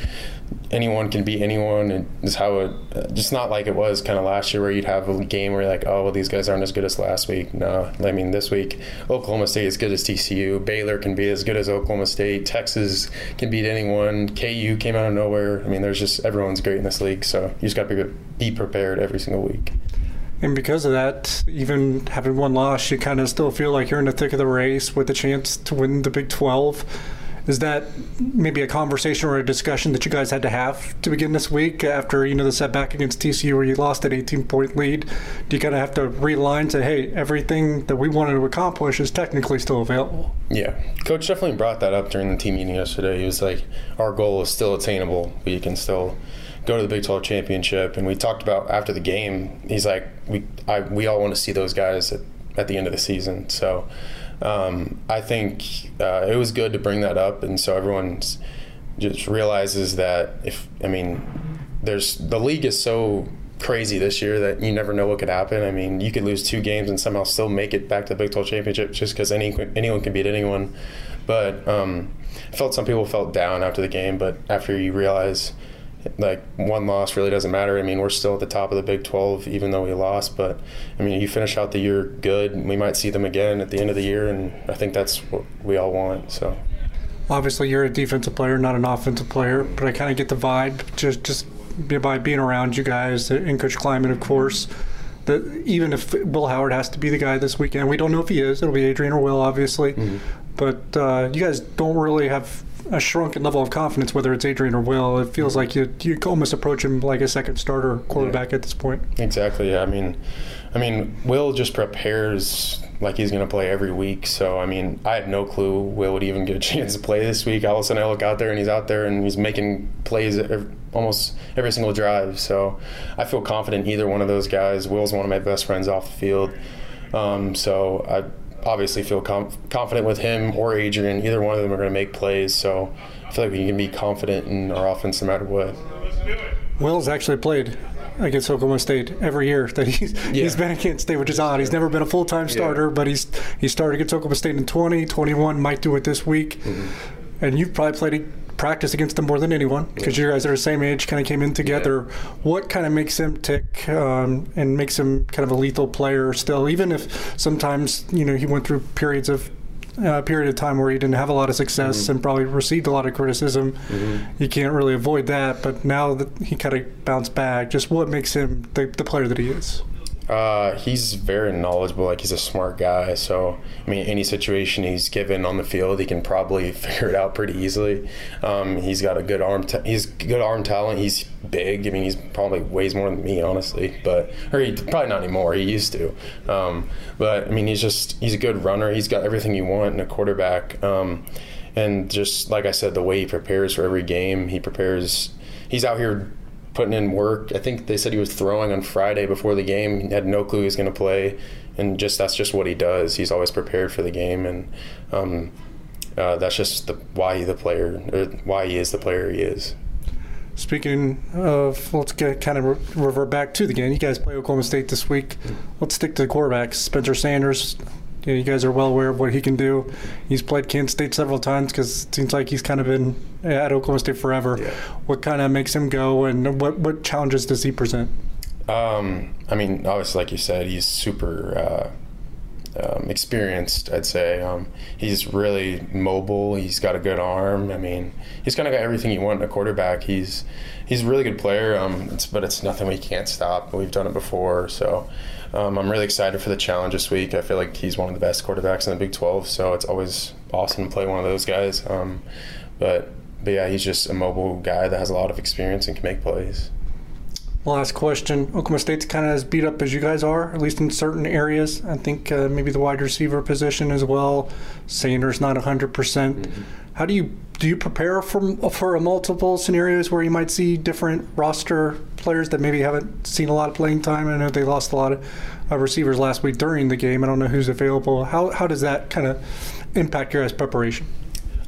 anyone can beat anyone, and it's how it. Just not like it was kind of last year where you'd have a game where you're like, oh well, these guys aren't as good as last week. No, I mean this week Oklahoma State is good as TCU, Baylor can be as good as Oklahoma State, Texas can beat anyone, KU came out of nowhere. I mean, there's just everyone's great in this league, so you just got to be, be prepared every single week. And because of that, even having one loss, you kind of still feel like you're in the thick of the race with a chance to win the Big 12. Is that maybe a conversation or a discussion that you guys had to have to begin this week after you know the setback against TCU where you lost an 18 point lead? Do you kind of have to realign to hey, everything that we wanted to accomplish is technically still available? Yeah, coach definitely brought that up during the team meeting yesterday. He was like, our goal is still attainable. We can still go to the Big 12 championship. And we talked about after the game. He's like, we I, we all want to see those guys at, at the end of the season. So um, I think uh, it was good to bring that up, and so everyone just realizes that if I mean, there's the league is so crazy this year that you never know what could happen. I mean, you could lose two games and somehow still make it back to the Big 12 championship just because any anyone can beat anyone. But um, I felt some people felt down after the game, but after you realize like one loss really doesn't matter. I mean, we're still at the top of the Big 12, even though we lost. But I mean, you finish out the year good. We might see them again at the end of the year, and I think that's what we all want. So. Obviously, you're a defensive player, not an offensive player, but I kind of get the vibe just just by being around you guys and Coach Klieman, of course. That even if Will Howard has to be the guy this weekend, we don't know if he is. It'll be Adrian or Will, obviously. Mm-hmm. But uh, you guys don't really have a shrunken level of confidence, whether it's Adrian or Will. It feels like you you almost approach him like a second starter quarterback yeah. at this point. Exactly. Yeah. I mean, I mean, Will just prepares like he's going to play every week. So I mean, I had no clue Will would even get a chance to play this week. All of a sudden, I look out there and he's out there and he's making plays every, almost every single drive. So I feel confident either one of those guys. Will's one of my best friends off the field. Um, so I obviously feel com- confident with him or Adrian. Either one of them are going to make plays. So I feel like we can be confident in our offense no matter what. Will's actually played against Oklahoma State every year that he's yeah. he's been against State, which is odd. He's never been a full time starter, yeah. but he's he started against Oklahoma State in 20, 21, might do it this week. Mm-hmm. And you've probably played practice against them more than anyone because you guys are the same age, kind of came in together. Yeah. What kind of makes him tick um, and makes him kind of a lethal player still, even if sometimes you know he went through periods of uh, period of time where he didn't have a lot of success mm-hmm. and probably received a lot of criticism. Mm-hmm. You can't really avoid that. But now that he kind of bounced back, just what makes him the, the player that he is? Uh, he's very knowledgeable. Like he's a smart guy. So I mean, any situation he's given on the field, he can probably figure it out pretty easily. Um, he's got a good arm. Ta- he's good arm talent. He's big. I mean, he's probably weighs more than me, honestly. But or he probably not anymore. He used to. Um, but I mean, he's just he's a good runner. He's got everything you want in a quarterback. Um, and just like I said, the way he prepares for every game, he prepares. He's out here putting in work. I think they said he was throwing on Friday before the game. He had no clue he was going to play, and just that's just what he does. He's always prepared for the game, and um, uh, that's just the, why he the player, why he is the player he is. Speaking of, let's get kind of revert back to the game. You guys play Oklahoma State this week. Let's stick to the quarterbacks. Spencer Sanders. You, know, you guys are well aware of what he can do. He's played Kansas State several times because it seems like he's kind of been at Oklahoma State forever. Yeah. What kind of makes him go, and what what challenges does he present? Um, I mean, obviously, like you said, he's super. Uh, um, experienced, I'd say. Um, he's really mobile. He's got a good arm. I mean, he's kind of got everything you want in a quarterback. He's he's a really good player, um, it's, but it's nothing we can't stop. We've done it before, so um, I'm really excited for the challenge this week. I feel like he's one of the best quarterbacks in the Big 12, so it's always awesome to play one of those guys. Um, but but yeah, he's just a mobile guy that has a lot of experience and can make plays. Last question. Oklahoma State's kind of as beat up as you guys are, at least in certain areas. I think uh, maybe the wide receiver position as well. Sanders not 100%. percent mm hmm How do you do you prepare for for multiple scenarios where you might see different roster players that maybe haven't seen a lot of playing time? I know they lost a lot of uh, receivers last week during the game. I don't know who's available. How how does that kind of impact your guys' preparation?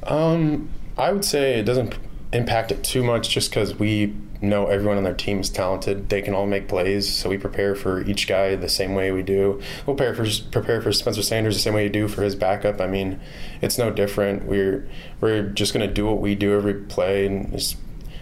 Um, I would say it doesn't impact it too much just because we know everyone on their team is talented. They can all make plays, so we prepare for each guy the same way we do. We'll prepare for prepare for Spencer Sanders the same way you do for his backup. I mean, it's no different. We're we're just gonna do what we do every play and just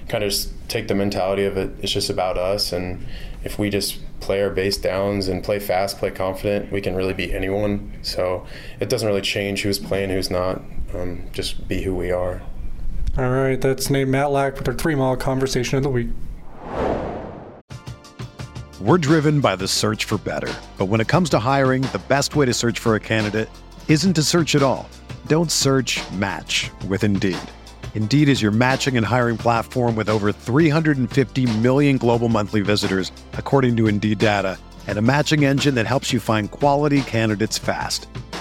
kind of just take the mentality of it. It's just about us, and if we just play our base downs and play fast, play confident, we can really beat anyone. So it doesn't really change who's playing, who's not. Um, just be who we are. All right, that's Nate Matlack with our three mile conversation of the week. We're driven by the search for better. But when it comes to hiring, the best way to search for a candidate isn't to search at all. Don't search match with Indeed. Indeed is your matching and hiring platform with over 350 million global monthly visitors, according to Indeed data, and a matching engine that helps you find quality candidates fast.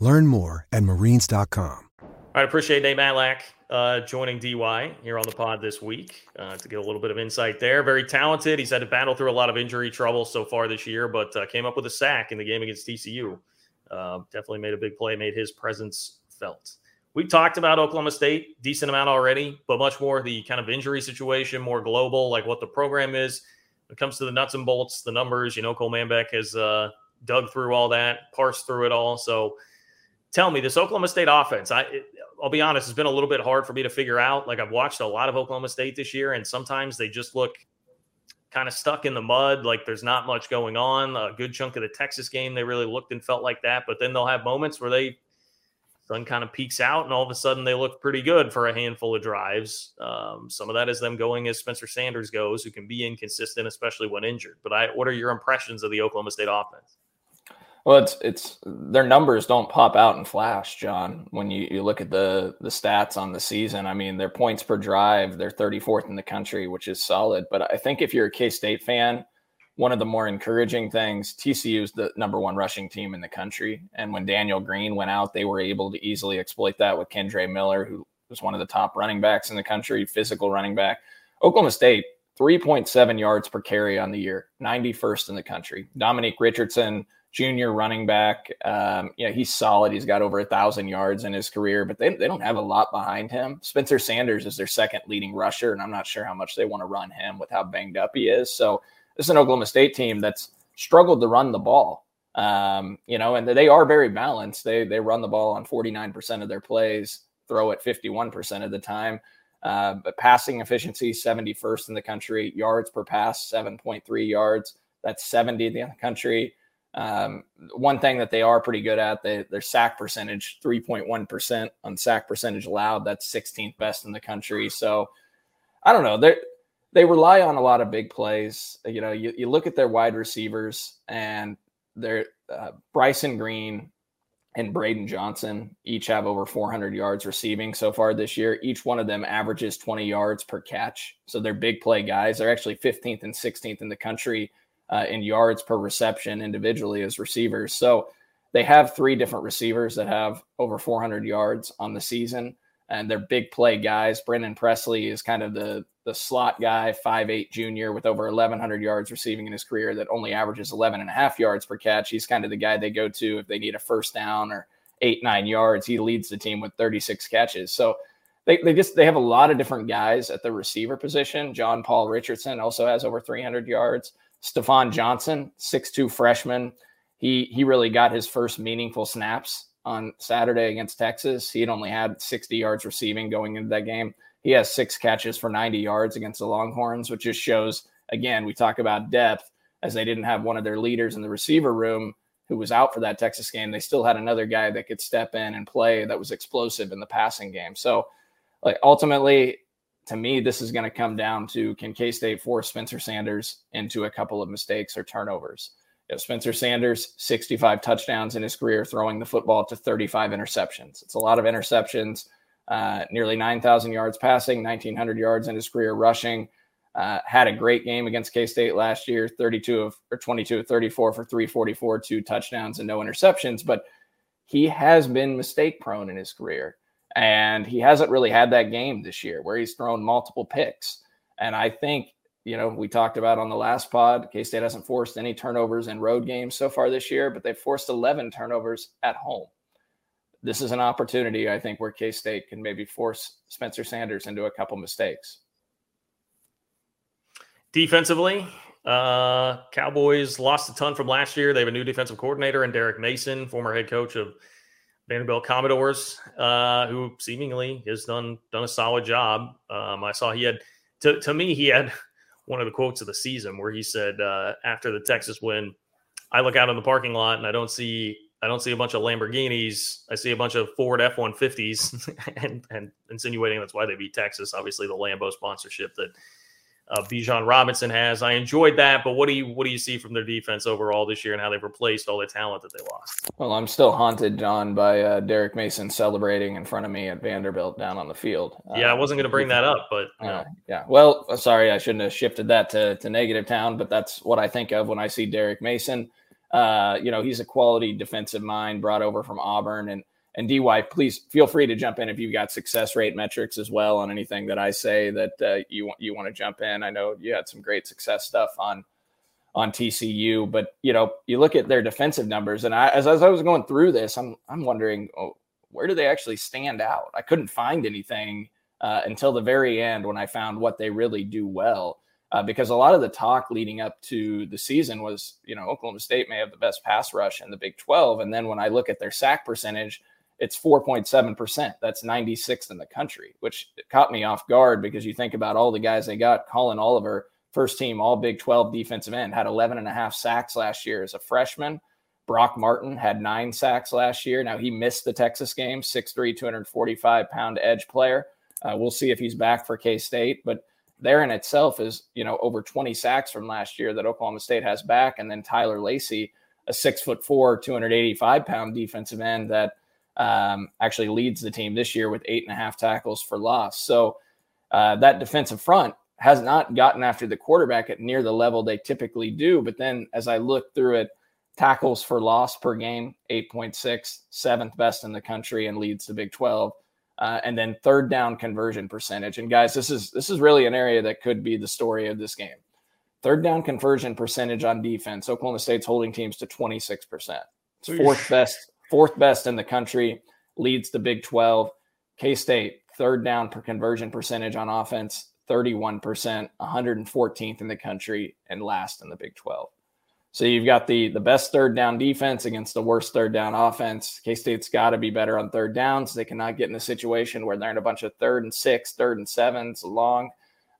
Learn more at marines.com. I appreciate Nate Matlack uh, joining DY here on the pod this week uh, to get a little bit of insight there. Very talented. He's had to battle through a lot of injury trouble so far this year, but uh, came up with a sack in the game against TCU. Uh, definitely made a big play, made his presence felt. We talked about Oklahoma State decent amount already, but much more the kind of injury situation, more global, like what the program is. When it comes to the nuts and bolts, the numbers, you know, Cole Manbeck has uh, dug through all that, parsed through it all. So tell me this Oklahoma State offense. I I'll be honest, it's been a little bit hard for me to figure out. Like I've watched a lot of Oklahoma State this year, and sometimes they just look kind of stuck in the mud. Like there's not much going on. A good chunk of the Texas game, they really looked and felt like that. But then they'll have moments where they sun kind of peaks out, and all of a sudden they look pretty good for a handful of drives. Um, some of that is them going as Spencer Sanders goes, who can be inconsistent, especially when injured. But I, what are your impressions of the Oklahoma State offense? Well, it's it's their numbers don't pop out and flash, John. When you, you look at the the stats on the season, I mean, their points per drive, they're 34th in the country, which is solid. But I think if you're a K State fan, one of the more encouraging things, TCU is the number one rushing team in the country, and when Daniel Green went out, they were able to easily exploit that with Kendre Miller, who was one of the top running backs in the country, physical running back. Oklahoma State, 3.7 yards per carry on the year, 91st in the country. Dominic Richardson, junior running back. Um, yeah, he's solid. He's got over a thousand yards in his career, but they, they don't have a lot behind him. Spencer Sanders is their second leading rusher, and I'm not sure how much they want to run him with how banged up he is. So this is an Oklahoma State team that's struggled to run the ball. Um, you know, and they are very balanced. They they run the ball on 49% of their plays, throw it 51% of the time. Uh, but passing efficiency 71st in the country, yards per pass 7.3 yards. That's 70th in the country. Um, one thing that they are pretty good at, they, their sack percentage, 3.1% on sack percentage allowed. That's 16th best in the country. So I don't know. They they rely on a lot of big plays. You know, you, you look at their wide receivers and their uh, Bryson Green and Braydon Johnson each have over 400 yards receiving so far this year. Each one of them averages 20 yards per catch. So they're big play guys. They're actually 15th and 16th in the country uh, in yards per reception individually as receivers. So they have three different receivers that have over 400 yards on the season, and they're big play guys. Brennan Presley is kind of the the slot guy, 5'8 junior with over 1,100 yards receiving in his career that only averages 11 and a half yards per catch. He's kind of the guy they go to if they need a first down or eight, nine yards. He leads the team with 36 catches. So they, they just they have a lot of different guys at the receiver position. John Paul Richardson also has over 300 yards. Stephon Johnson, six-two freshman. He he really got his first meaningful snaps on Saturday against Texas. He had only had 60 yards receiving going into that game. He has six catches for 90 yards against the Longhorns, which just shows again, we talk about depth as they didn't have one of their leaders in the receiver room who was out for that Texas game. They still had another guy that could step in and play that was explosive in the passing game. So like ultimately to me, this is going to come down to can K State force Spencer Sanders into a couple of mistakes or turnovers? If Spencer Sanders, 65 touchdowns in his career, throwing the football to 35 interceptions. It's a lot of interceptions, uh, nearly 9,000 yards passing, 1,900 yards in his career rushing. Uh, had a great game against K State last year, 32 of or 22 of 34 for 344, two touchdowns and no interceptions. But he has been mistake prone in his career. And he hasn't really had that game this year where he's thrown multiple picks. And I think, you know, we talked about on the last pod, K State hasn't forced any turnovers in road games so far this year, but they've forced 11 turnovers at home. This is an opportunity, I think, where K State can maybe force Spencer Sanders into a couple mistakes. Defensively, uh, Cowboys lost a ton from last year. They have a new defensive coordinator and Derek Mason, former head coach of Vanderbilt Commodores, uh, who seemingly has done done a solid job. Um, I saw he had to to me he had one of the quotes of the season where he said uh, after the Texas win, I look out in the parking lot and I don't see I don't see a bunch of Lamborghinis. I see a bunch of Ford F one fifties, and and insinuating that's why they beat Texas. Obviously, the Lambo sponsorship that uh, Bijan Robinson has. I enjoyed that, but what do you what do you see from their defense overall this year and how they've replaced all the talent that they lost? Well, I'm still haunted, John, by uh, Derek Mason celebrating in front of me at Vanderbilt down on the field. Yeah, I uh, wasn't going to bring that up, but uh, yeah. Well, uh, sorry, I shouldn't have shifted that to to negative town, but that's what I think of when I see Derek Mason. Uh, you know, he's a quality defensive mind brought over from Auburn and and DY, please feel free to jump in if you've got success rate metrics as well on anything that I say that uh, you want you want to jump in. I know you had some great success stuff on on TCU, but you know you look at their defensive numbers, and I, as, as I was going through this, I'm I'm wondering oh, where do they actually stand out? I couldn't find anything uh, until the very end when I found what they really do well. Uh, because a lot of the talk leading up to the season was, you know, Oklahoma State may have the best pass rush in the Big 12. And then when I look at their sack percentage, it's 4.7%. That's 96th in the country, which caught me off guard because you think about all the guys they got. Collin Oliver, first team All Big 12 defensive end, had 11 and a half sacks last year as a freshman. Brock Martin had nine sacks last year. Now he missed the Texas game, 6'3, 245 pound edge player. Uh, we'll see if he's back for K State, but there in itself is, you know, over 20 sacks from last year that Oklahoma State has back. And then Tyler Lacey, a six foot four, 285 pound defensive end that um, actually leads the team this year with eight and a half tackles for loss. So uh, that defensive front has not gotten after the quarterback at near the level they typically do. But then as I look through it, tackles for loss per game, 8.6, seventh best in the country and leads the Big 12. uh, and then third down conversion percentage. And guys, this is this is really an area that could be the story of this game. Third down conversion percentage on defense. Oklahoma State's holding teams to 26%. It's fourth best, fourth best in the country, leads the Big 12. K State, third down per conversion percentage on offense, 31%, 114th in the country, and last in the Big 12. So you've got the the best third down defense against the worst third down offense. K State's got to be better on third downs. They cannot get in a situation where they're in a bunch of third and six, third and sevens long,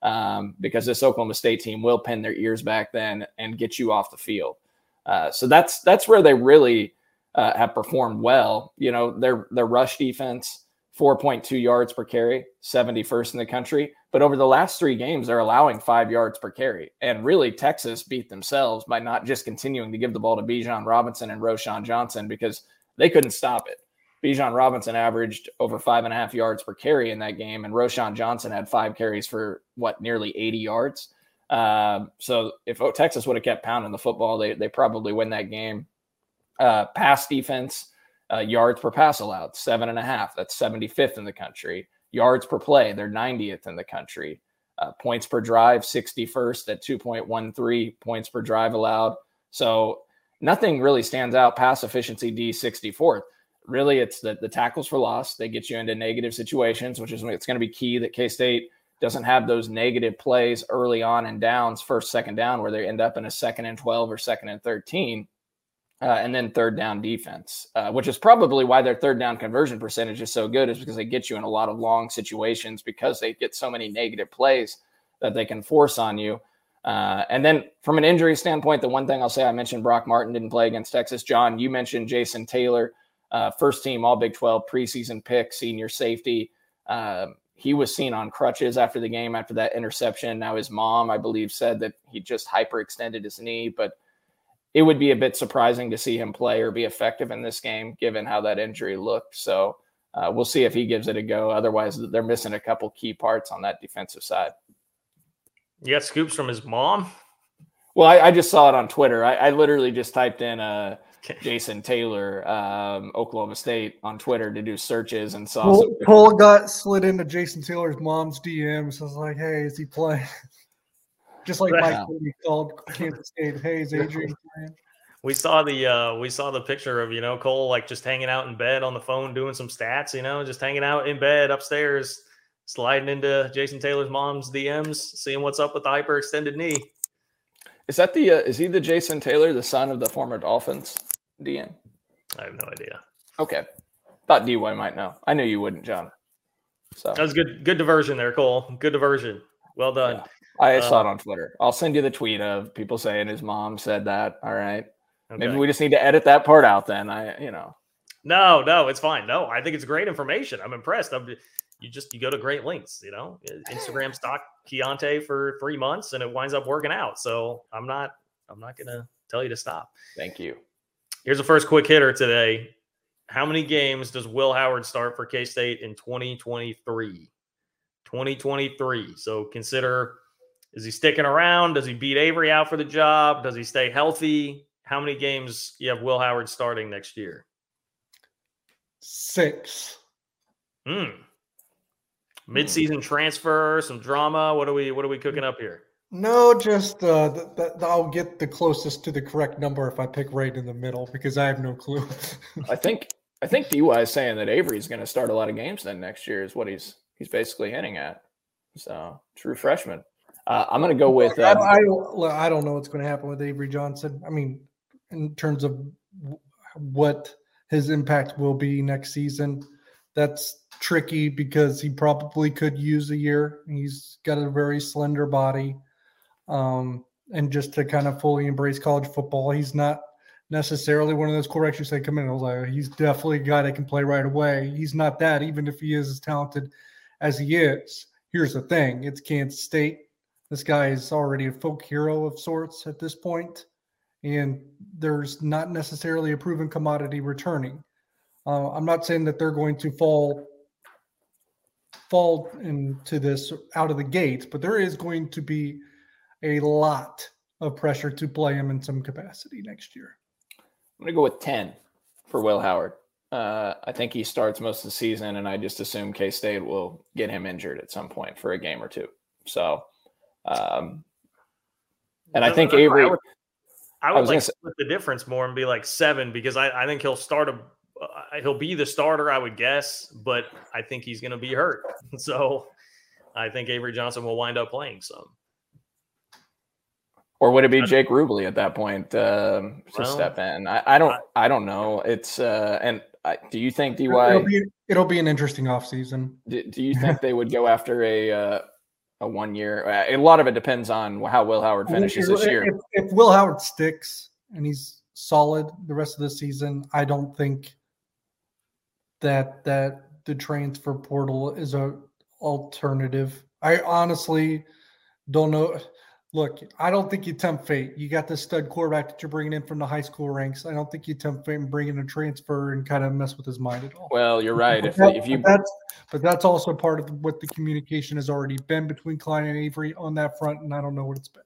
um, because this Oklahoma State team will pin their ears back then and get you off the field. Uh, so that's that's where they really uh, have performed well. You know, their their rush defense 4.2 yards per carry, 71st in the country. But over the last three games, they're allowing five yards per carry. And really, Texas beat themselves by not just continuing to give the ball to Bijan Robinson and Roschon Johnson because they couldn't stop it. Bijan Robinson averaged over five and a half yards per carry in that game, and Roschon Johnson had five carries for what nearly 80 yards. Um, so if Texas would have kept pounding the football, they they probably win that game. Uh, pass defense, uh, yards per pass allowed, seven and a half. That's 75th in the country. Yards per play, they're 90th in the country. Uh, points per drive, 61st at 2.13 points per drive allowed. So nothing really stands out. Pass efficiency D 64th. Really, it's the, the tackles for loss. They get you into negative situations, which is it's going to be key that K State doesn't have those negative plays early on and downs, first, second down, where they end up in a second and 12 or second and 13 uh, and then third down defense, uh, which is probably why their third down conversion percentage is so good, is because they get you in a lot of long situations because they get so many negative plays that they can force on you. Uh, and then from an injury standpoint, the one thing I'll say, I mentioned Brock Martin didn't play against Texas. John, you mentioned Jason Taylor, uh, first team All Big 12 preseason pick, senior safety. Um, he was seen on crutches after the game after that interception. Now his mom, I believe, said that he just hyperextended his knee, but it would be a bit surprising to see him play or be effective in this game, given how that injury looked. So uh, we'll see if he gives it a go. Otherwise, they're missing a couple key parts on that defensive side. You got scoops from his mom? Well, I, I just saw it on Twitter. I, I literally just typed in uh, Jason Taylor, um, Oklahoma State on Twitter to do searches and saw. Cole, Cole got slid into Jason Taylor's mom's DMs. I was like, "Hey, is he playing?" Just like Mike Kennedy called Kansas State, "Hey, is Adrian playing?" We saw the uh, we saw the picture of you know Cole like just hanging out in bed on the phone doing some stats, you know, just hanging out in bed upstairs, sliding into Jason Taylor's mom's DMs, seeing what's up with the hyperextended knee. Is that the uh, is he the Jason Taylor, the son of the former Dolphins DN? I have no idea. Okay, thought DY might know. I knew you wouldn't, John. So that was good. Good diversion there, Cole. Good diversion. Well done. Yeah. I saw um, it on Twitter. I'll send you the tweet of people saying his mom said that. All right. Okay. Maybe we just need to edit that part out then. I, you know. No, no, it's fine. No, I think it's great information. I'm impressed. I'm, you just you go to great lengths, you know. Instagram stock Keontae for three months and it winds up working out. So I'm not I'm not gonna tell you to stop. Thank you. Here's the first quick hitter today. How many games does Will Howard start for K State in 2023? 2023. So consider is he sticking around? Does he beat Avery out for the job? Does he stay healthy? How many games you have Will Howard starting next year? Six. Hmm. Mid-season transfer, some drama. What are we? What are we cooking up here? No, just uh, th- th- I'll get the closest to the correct number if I pick right in the middle because I have no clue. I think I think DY is saying that Avery is going to start a lot of games then next year is what he's he's basically hinting at. So true freshman. Uh, I'm going to go with. Uh, I, I, I don't know what's going to happen with Avery Johnson. I mean, in terms of what his impact will be next season, that's tricky because he probably could use a year. He's got a very slender body. Um, and just to kind of fully embrace college football, he's not necessarily one of those quarterbacks you say come in. I was like, he's definitely a guy that can play right away. He's not that, even if he is as talented as he is. Here's the thing: it's Kansas State. This guy is already a folk hero of sorts at this point, and there's not necessarily a proven commodity returning. Uh, I'm not saying that they're going to fall fall into this out of the gate, but there is going to be a lot of pressure to play him in some capacity next year. I'm going to go with 10 for Will Howard. Uh, I think he starts most of the season, and I just assume K State will get him injured at some point for a game or two. So, um, and I think Avery. I would, I would I like split the difference more and be like seven because I, I think he'll start a uh, he'll be the starter, I would guess, but I think he's going to be hurt. So I think Avery Johnson will wind up playing some. Or would it be Jake Rubley at that point um, to well, step in? I, I, don't. I don't know. It's uh, and I, do you think Dy? It'll be, it'll be an interesting offseason. Do, do you think they would go after a uh, a one year? Uh, a lot of it depends on how Will Howard finishes this year. If, if Will Howard sticks and he's solid the rest of the season, I don't think that that the transfer portal is a alternative. I honestly don't know. Look, I don't think you tempt fate. You got this stud quarterback that you're bringing in from the high school ranks. I don't think you tempt fate and bring in a transfer and kind of mess with his mind at all. Well, you're right. If, that, if you but that's but that's also part of what the communication has already been between Klein and Avery on that front, and I don't know what it's been.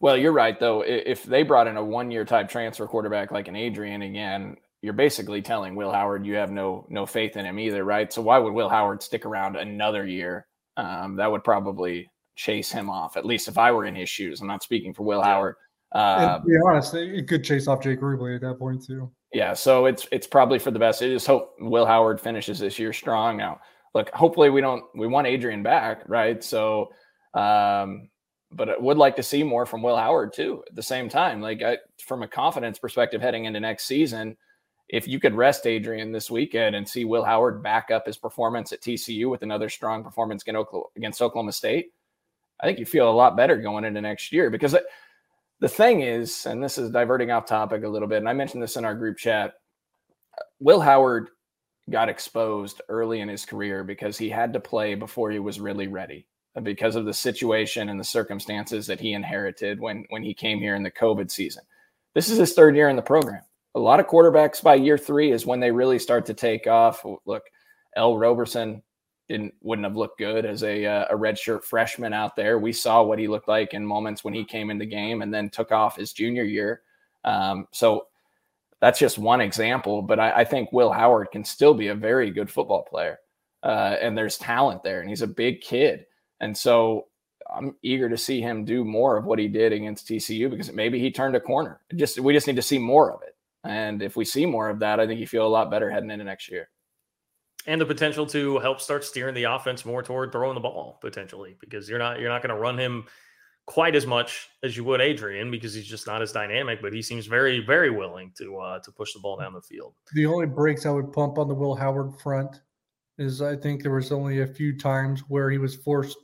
Well, you're right though. If they brought in a one year type transfer quarterback like an Adrian again, you're basically telling Will Howard you have no no faith in him either, right? So why would Will Howard stick around another year? Um, that would probably chase him off. At least if I were in his shoes, I'm not speaking for Will Howard. Uh, to be honest, it could chase off Jake Rubley at that point too. Yeah, so it's it's probably for the best. I just hope Will Howard finishes this year strong. Now, look, hopefully we don't we want Adrian back, right? So, um, but I would like to see more from Will Howard too. At the same time, like I, from a confidence perspective, heading into next season if you could rest Adrian this weekend and see Will Howard back up his performance at TCU with another strong performance against Oklahoma State, I think you feel a lot better going into next year because uh, the thing is, and this is diverting off topic a little bit, and I mentioned this in our group chat. Uh, Will Howard got exposed early in his career because he had to play before he was really ready uh, because of the situation and the circumstances that he inherited when when he came here in the COVID season. This is his third year in the program a lot of quarterbacks by year three is when they really start to take off. Look, Ell Roberson didn't wouldn't have looked good as a uh, a redshirt freshman out there. We saw what he looked like in moments when he came in the game and then took off his junior year. Um, so that's just one example, but I, I, think Will Howard can still be a very good football player, uh, and there's talent there, and he's a big kid, and so I'm eager to see him do more of what he did against TCU because maybe he turned a corner. Just we just need to see more of it. And if we see more of that, I think you feel a lot better heading into next year. And the potential to help start steering the offense more toward throwing the ball potentially, because you're not you're not going to run him quite as much as you would Adrian because he's just not as dynamic, but he seems very, very willing to uh, to push the ball down the field. The only breaks I would pump on the Will Howard front is I think there was only a few times where he was forced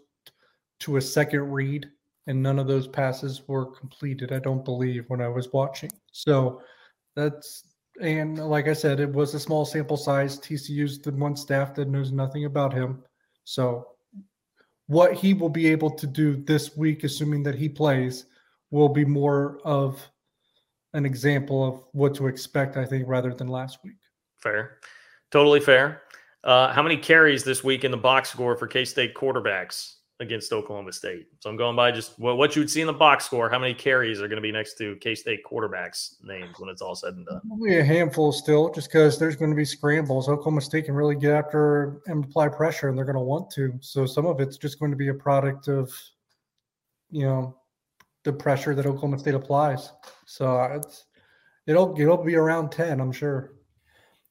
to a second read and none of those passes were completed. I don't believe when I was watching. So that's and like I said, it was a small sample size. TCU's the one staff that knows nothing about him. So what he will be able to do this week, assuming that he plays, will be more of an example of what to expect, I think, rather than last week. Fair. Totally fair. Uh, how many carries this week in the box score for K State quarterbacks? Against Oklahoma State. So I'm going by just what, what you would see in the box score. How many carries are going to be next to K State quarterbacks' names when it's all said and done? Probably a handful still, just because there's going to be scrambles. Oklahoma State can really get after and apply pressure, and they're going to want to. So some of it's just going to be a product of, you know, the pressure that Oklahoma State applies. So it's it'll it'll be around ten, I'm sure.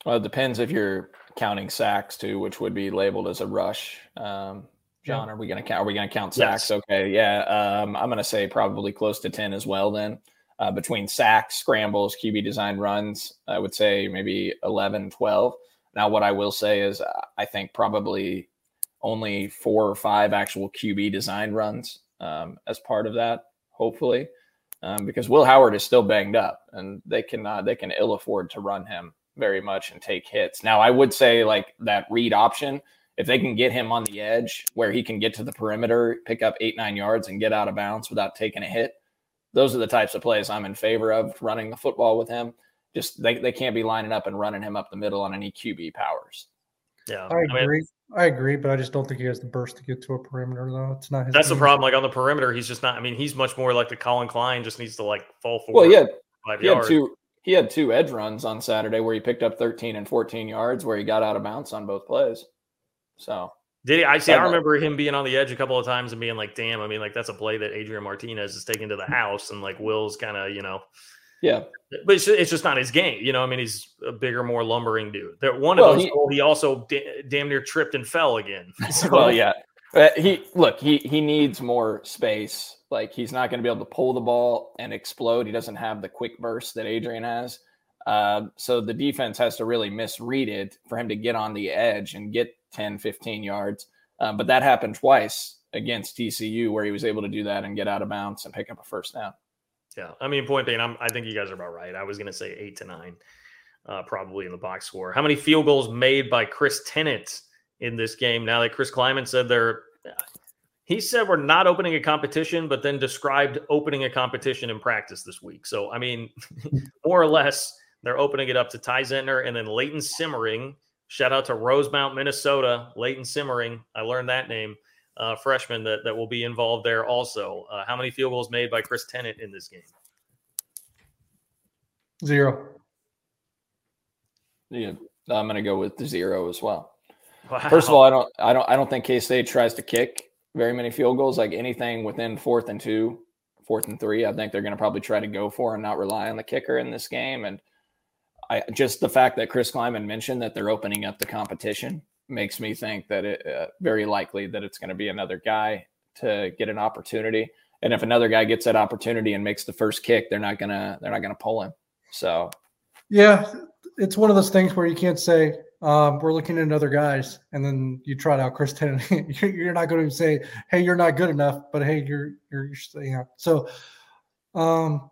Well, it depends if you're counting sacks too, which would be labeled as a rush. Um, John, are we going to count? Are we going to count sacks? Yes. Okay, yeah. Um, I'm going to say probably close to ten as well. Then uh, between sacks, scrambles, QB design runs, I would say maybe 11, 12. Now, what I will say is, uh, I think probably only four or five actual QB design runs um, as part of that. Hopefully, um, because Will Howard is still banged up, and they cannot they can ill afford to run him very much and take hits. Now, I would say like that read option if they can get him on the edge where he can get to the perimeter, pick up eight, nine yards and get out of bounds without taking a hit, those are the types of plays I'm in favor of running the football with him. Just they, they can't be lining up and running him up the middle on any QB powers. Yeah. I agree. I, mean, I agree, but I just don't think he has the burst to get to a perimeter though. It's not his That's game. the problem. Like on the perimeter, he's just not I mean, he's much more like the Collin Klein, just needs to like fall forward. Well, yeah. Five he yards. had two he he had two edge runs on Saturday where he picked up 13 and 14 yards where he got out of bounds on both plays. So did he? I see. I remember him being on the edge a couple of times and being like, "Damn!" I mean, like that's a play that Adrian Martinez is taking to the house, and like Will's kind of, you know, yeah. But it's, it's, just not his game, you know. I mean, he's a bigger, more lumbering dude. That one of those, he, he also da- damn near tripped and fell again. So. Well, yeah. Uh, he look, he he needs more space. Like he's not going to be able to pull the ball and explode. He doesn't have the quick burst that Adrian has. Uh, so the defense has to really misread it for him to get on the edge and get 10, 15 yards. Um, but that happened twice against TCU where he was able to do that and get out of bounds and pick up a first down. Yeah. I mean, point being, I'm, I think you guys are about right. I was going to say eight to nine, uh, probably in the box score. How many field goals made by Chris Tennant in this game now that Chris Klieman said they're he said we're not opening a competition, but then described opening a competition in practice this week. So, I mean, more or less, they're opening it up to Ty Zentner and then Leighton Simmering. Shout out to Rosemount, Minnesota, Leighton Simmering. I learned that name, uh, freshman that, that will be involved there also. Uh, how many field goals made by Chris Tennant in this game? Zero. Yeah, I'm going to go with zero as well. Wow. First of all, I don't, I don't, I don't think K State tries to kick very many field goals. Like anything within fourth and two, fourth and three, I think they're going to probably try to go for and not rely on the kicker in this game. And I just the fact that Chris Klieman mentioned that they're opening up the competition makes me think that it uh, very likely that it's going to be another guy to get an opportunity. And if another guy gets that opportunity and makes the first kick, they're not gonna they're not gonna pull him. So, yeah, it's one of those things where you can't say um, we're looking at other guys, and then you trot out Chris Tennant. you're not going to say, "Hey, you're not good enough," but hey, you're you're, you're you know. So, um,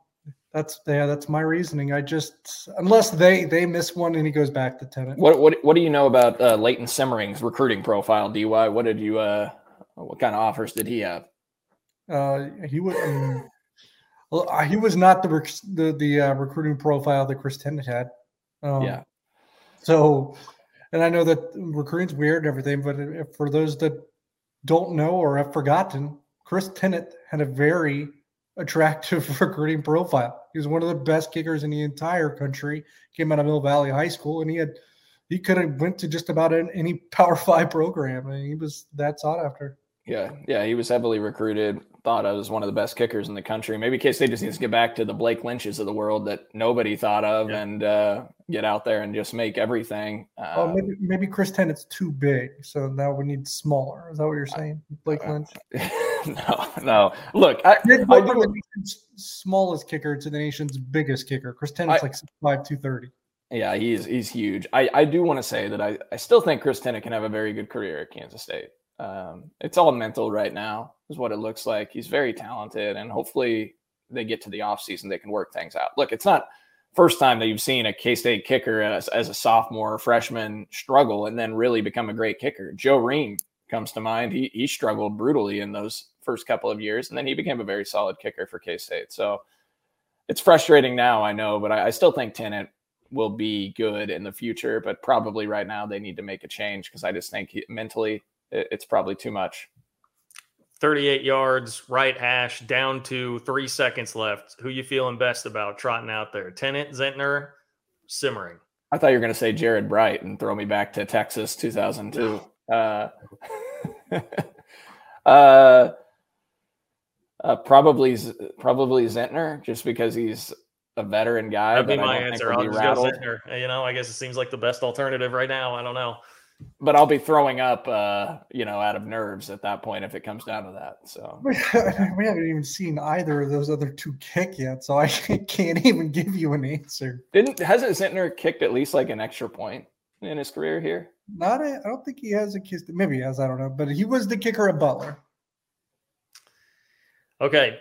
that's yeah, that's my reasoning. I just unless they they miss one and he goes back to Tennant. What what what do you know about uh, Leighton Simmering's recruiting profile? Dy, what did you uh, what kind of offers did he have? Uh, he was. Um, well, he was not the the the uh, recruiting profile that Chris Tennant had. Um, yeah. So and I know that recruiting's weird and everything, but for those that don't know or have forgotten, Chris Tennant had a very attractive recruiting profile. He was one of the best kickers in the entire country. Came out of Mill Valley High School, and he had he could have went to just about any Power Five program. I mean, he was that sought after. Yeah, yeah, he was heavily recruited. Thought of as one of the best kickers in the country. Maybe K State just needs to get back to the Blake Lynches of the world that nobody thought of, yeah. and uh, get out there and just make everything. Uh, oh, maybe maybe Chris Tennant's too big, so now we need smaller. Is that what you're saying, Blake Lynch? no, no. Look, I, I do, smallest kicker to the nation's biggest kicker. Chris Tennant's I, like five two thirty. Yeah, he's he's huge. I, I do want to say that I, I still think Chris Tennant can have a very good career at Kansas State. Um, it's all mental right now, is what it looks like. He's very talented, and hopefully they get to the offseason, they can work things out. Look, it's not first time that you've seen a K State kicker as, as, a sophomore or freshman struggle and then really become a great kicker. Joe Ream comes to mind. He he struggled brutally in those first couple of years, and then he became a very solid kicker for K State. So it's frustrating now, I know, but I, I still think Tennant will be good in the future. But probably right now they need to make a change because I just think he, mentally it's probably too much. 38 yards, right hash, down to three seconds left. Who you feeling best about trotting out there? Tennant, Zentner, Simmering. I thought you were going to say Jared Bright and throw me back to Texas 2002. Uh, uh, uh, probably, probably Zentner, just because he's a veteran guy. That'd be my answer. I'll just rattled. go Zentner. You know, I guess it seems like the best alternative right now. I don't know but I'll be throwing up, uh, you know, out of nerves at that point if it comes down to that. So we haven't even seen either of those other two kick yet, so I can't even give you an answer. Didn't hasn't Zentner kicked at least like an extra point in his career here? Not, I don't think he has a kiss. Maybe he has. I don't know, but he was the kicker at Butler. Okay,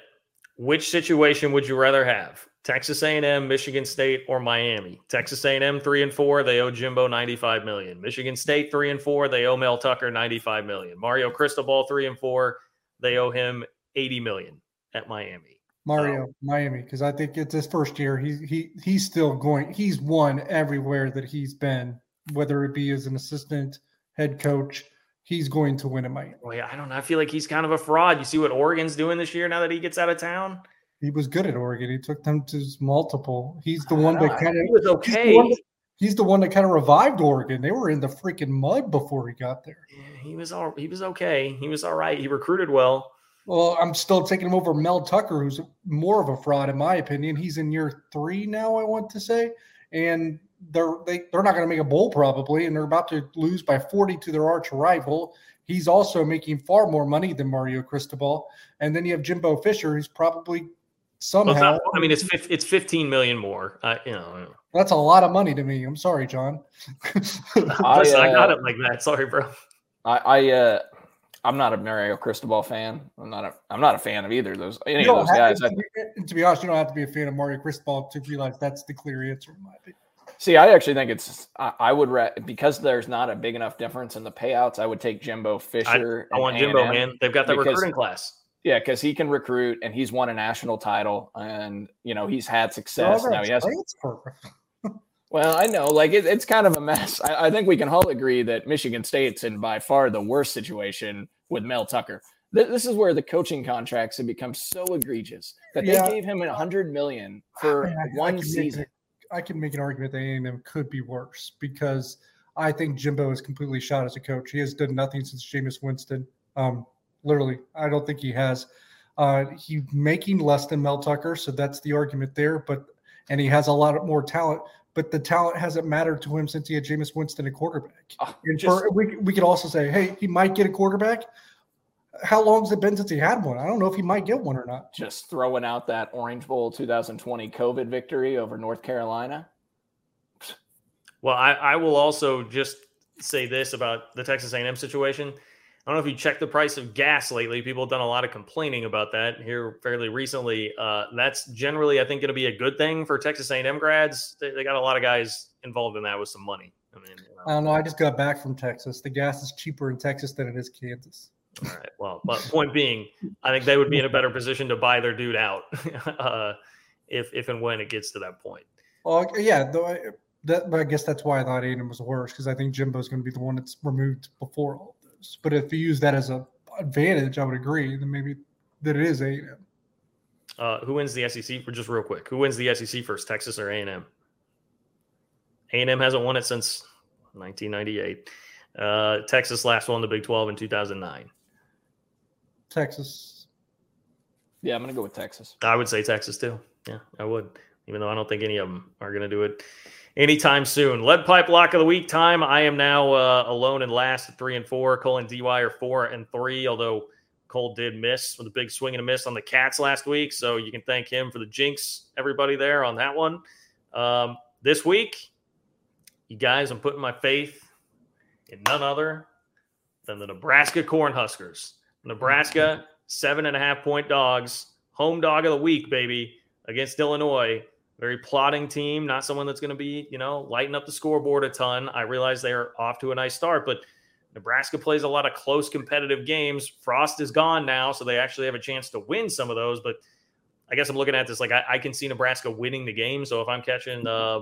which situation would you rather have? Texas A&M, Michigan State, or Miami. Texas A&M three and four, they owe Jimbo ninety five million. Michigan State three and four, they owe Mel Tucker ninety five million. Mario Cristobal three and four, they owe him eighty million at Miami. Mario, um, Miami, because I think it's his first year. He's he he's still going. He's won everywhere that he's been, whether it be as an assistant, head coach. He's going to win at Miami. Well, yeah, I don't know. I feel like he's kind of a fraud. You see what Oregon's doing this year now that he gets out of town. He was good at Oregon. He took them to multiple. He's the one that kind of he was okay. He's the one that kind of revived Oregon. They were in the freaking mud before he got there. He was all he was okay. He was all right. He recruited well. Well, I'm still taking him over Mel Tucker, who's more of a fraud in my opinion. He's in year three now, I want to say, and they're they, they're not going to make a bowl probably, and they're about to lose by 40 to their arch rival. He's also making far more money than Mario Cristobal, and then you have Jimbo Fisher, who's probably somehow. Well, not, I mean, it's it's 15 million more. Uh, you know, that's a lot of money to me. I'm sorry, John. I, uh, I got it like that. Sorry, bro. I, I uh, I'm not a Mario Cristobal fan. I'm not a I'm not a fan of either of those any of those guys. To, be, to be honest, you don't have to be a fan of Mario Cristobal to realize that's the clear answer in my opinion. See, I actually think it's I, I would re- because there's not a big enough difference in the payouts. I would take Jimbo Fisher. I, I want Jimbo, man. They've got the because, recruiting class. Yeah, because he can recruit and he's won a national title and you know he's had success. Now he has. well, I know, like it, it's kind of a mess. I, I think we can all agree that Michigan State's in by far the worst situation with Mel Tucker. This is where the coaching contracts have become so egregious that they yeah. gave him a hundred million for I one season. I can make an argument that A&M could be worse because I think Jimbo is completely shot as a coach. He has done nothing since Jameis Winston. Um, literally, I don't think he has. Uh, he's making less than Mel Tucker, so that's the argument there. But and he has a lot more talent, but the talent hasn't mattered to him since he had Jameis Winston a quarterback. Oh, and just, for, we we could also say, hey, he might get a quarterback, how long has it been since he had one? I don't know if he might get one or not. Just throwing out that Orange Bowl 2020 COVID victory over North Carolina. Well, I, I will also just say this about the Texas A&M situation. I don't know if you checked the price of gas lately. People have done a lot of complaining about that here fairly recently. Uh, that's generally, I think, going to be a good thing for Texas A&M grads. They, they, got a lot of guys involved in that with some money. I mean, you know. I don't know. I just got back from Texas. The gas is cheaper in Texas than it is Kansas. All right. Well, but point being, I think they would be in a better position to buy their dude out uh, if if and when it gets to that point. Well, yeah. Though I, that, I guess that's why I thought A&M was worse because I think Jimbo's going to be the one that's removed before all this. But if you use that as a advantage, I would agree. Then maybe that it is A&M. Uh, who wins the SEC? For just real quick, who wins the SEC first, Texas or A and M? A and M hasn't won it since 1998. Uh, Texas last won the Big 12 in 2009. Texas. Yeah, I'm going to go with Texas. I would say Texas too. Yeah, I would, even though I don't think any of them are going to do it anytime soon. Lead pipe lock of the week time. I am now uh, alone and last at three and four. Cole and DY are four and three, although Cole did miss with a big swing and a miss on the Cats last week. So you can thank him for the jinx, everybody there on that one. Um, this week, you guys, I'm putting my faith in none other than the Nebraska Cornhuskers. Nebraska, seven and a half point dogs, home dog of the week, baby, against Illinois. Very plotting team, not someone that's going to be, you know, lighting up the scoreboard a ton. I realize they're off to a nice start, but Nebraska plays a lot of close competitive games. Frost is gone now, so they actually have a chance to win some of those. But I guess I'm looking at this like I, I can see Nebraska winning the game. So if I'm catching uh,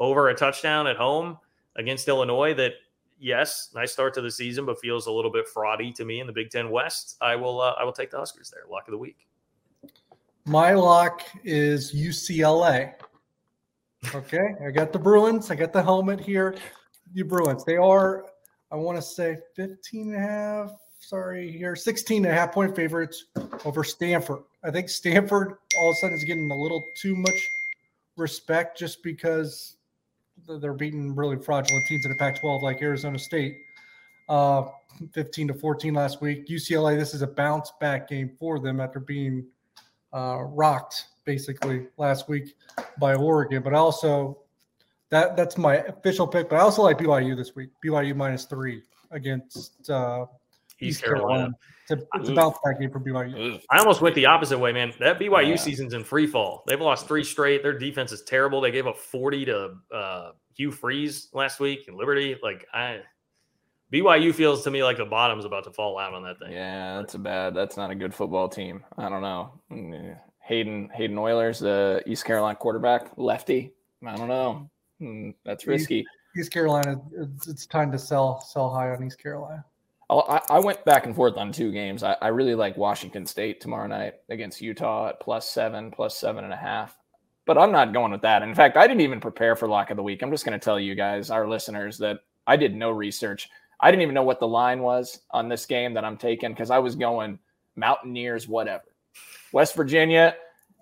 over a touchdown at home against Illinois, that yes, nice start to the season, but feels a little bit fraudy to me in the Big Ten West. I will uh, I will take the Huskers there. Lock of the week. My lock is UCLA. Okay, I got the Bruins. I got the helmet here. You Bruins. They are, I want to say 15 and a half. Sorry, here 16 and a half point favorites over Stanford. I think Stanford all of a sudden is getting a little too much respect just because they're beating really fraudulent teams in the Pac-12 like Arizona State, uh, 15 to 14 last week. UCLA, this is a bounce back game for them after being uh, rocked basically last week by Oregon. But also, that that's my official pick. But I also like BYU this week. BYU minus three against uh, East, East Carolina. Carolina. It's a, it's bounce back game for BYU. I almost went the opposite way, man. That BYU yeah. season's in free fall. They've lost three straight. Their defense is terrible. They gave up 40 to uh, Hugh Freeze last week in Liberty. Like I BYU feels to me like the bottom's about to fall out on that thing. Yeah, that's a bad. That's not a good football team. I don't know. Mm, Hayden Hayden Ahlers, the East Carolina quarterback, lefty. I don't know. Hmm, that's risky. East Carolina. It's time to sell sell high on East Carolina. I, I went back and forth on two games. I, I really like Washington State tomorrow night against Utah at plus seven, plus seven and a half. But I'm not going with that. In fact, I didn't even prepare for lock of the week. I'm just going to tell you guys, our listeners, that I did no research. I didn't even know what the line was on this game that I'm taking because I was going Mountaineers, whatever. West Virginia,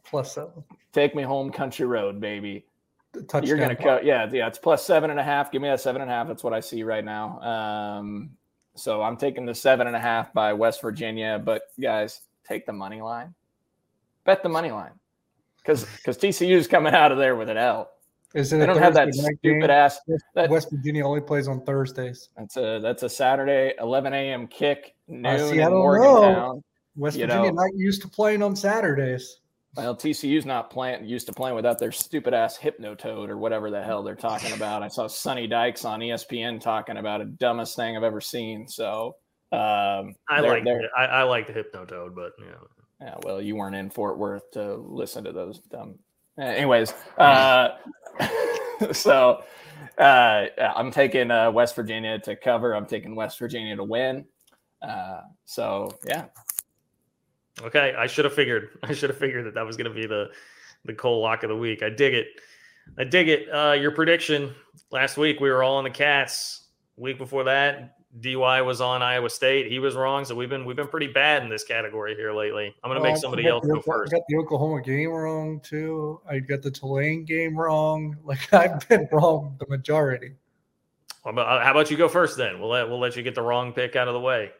plus seven. Take me home, country road, baby. Touchdown You're gonna cut, yeah, yeah. It's plus seven and a half. Give me that seven and a half. That's what I see right now. Um, so I'm taking the seven and a half by West Virginia. But guys, take the money line. Bet the money line because because TCU is coming out of there with an L. Is it They don't have that stupid game? ass. That, West Virginia only plays on Thursdays. that's a that's a Saturday 11 a.m. kick noon see, in I don't Morgantown. West You Virginia know- not used to playing on Saturdays. Well, TCU's not playing used to playing without their stupid ass hypnotoad or whatever the hell they're talking about. I saw Sonny Dykes on ESPN talking about a dumbest thing I've ever seen. So um, I they're- like they're- I, I like the Hypnotoad, but know. Yeah, well, you weren't in Fort Worth to listen to those dumb. Anyways, uh, so uh, I'm taking uh, West Virginia to cover. I'm taking West Virginia to win. Uh, so yeah, Okay, I should have figured. I should have figured that that was going to be the the Cole lock of the week. I dig it. I dig it. Uh, your prediction last week, we were all on the Cats. Week before that, DY was on Iowa State. He was wrong. So we've been we've been pretty bad in this category here lately. I'm going to Oh, make somebody else go first. I got the Oklahoma game wrong too. I got the Tulane game wrong. Like I've been wrong the majority. How about you go first then? We'll let we'll let you get the wrong pick out of the way.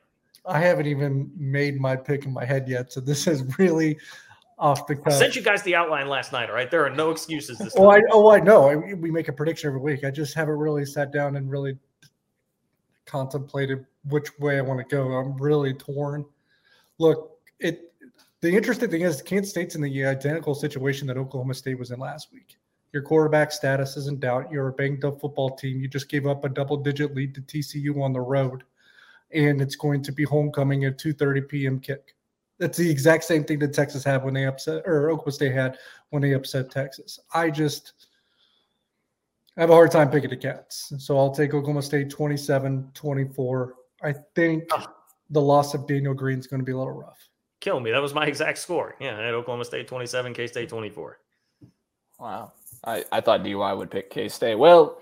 I haven't even made my pick in my head yet, so this is really off the cuff. I sent you guys the outline last night. All right, there are no excuses this time. Oh, I oh I know. I, we make a prediction every week. I just haven't really sat down and really contemplated which way I want to go. I'm really torn. Look, it. The interesting thing is Kansas State's in the identical situation that Oklahoma State was in last week. Your quarterback status is in doubt. You're a banged up football team. You just gave up a double digit lead to TCU on the road, and it's going to be homecoming at 2:30 p.m. kick. That's the exact same thing that Texas had when they upset, or Oklahoma State had when they upset Texas. I just I have a hard time picking the Cats. So I'll take Oklahoma State 27 24. I think Ah. the loss of Daniel Green is going to be a little rough. Kill me. That was my exact score. Yeah, I had Oklahoma State 27, K State 24. wow. I, I thought DY would pick K State. Well,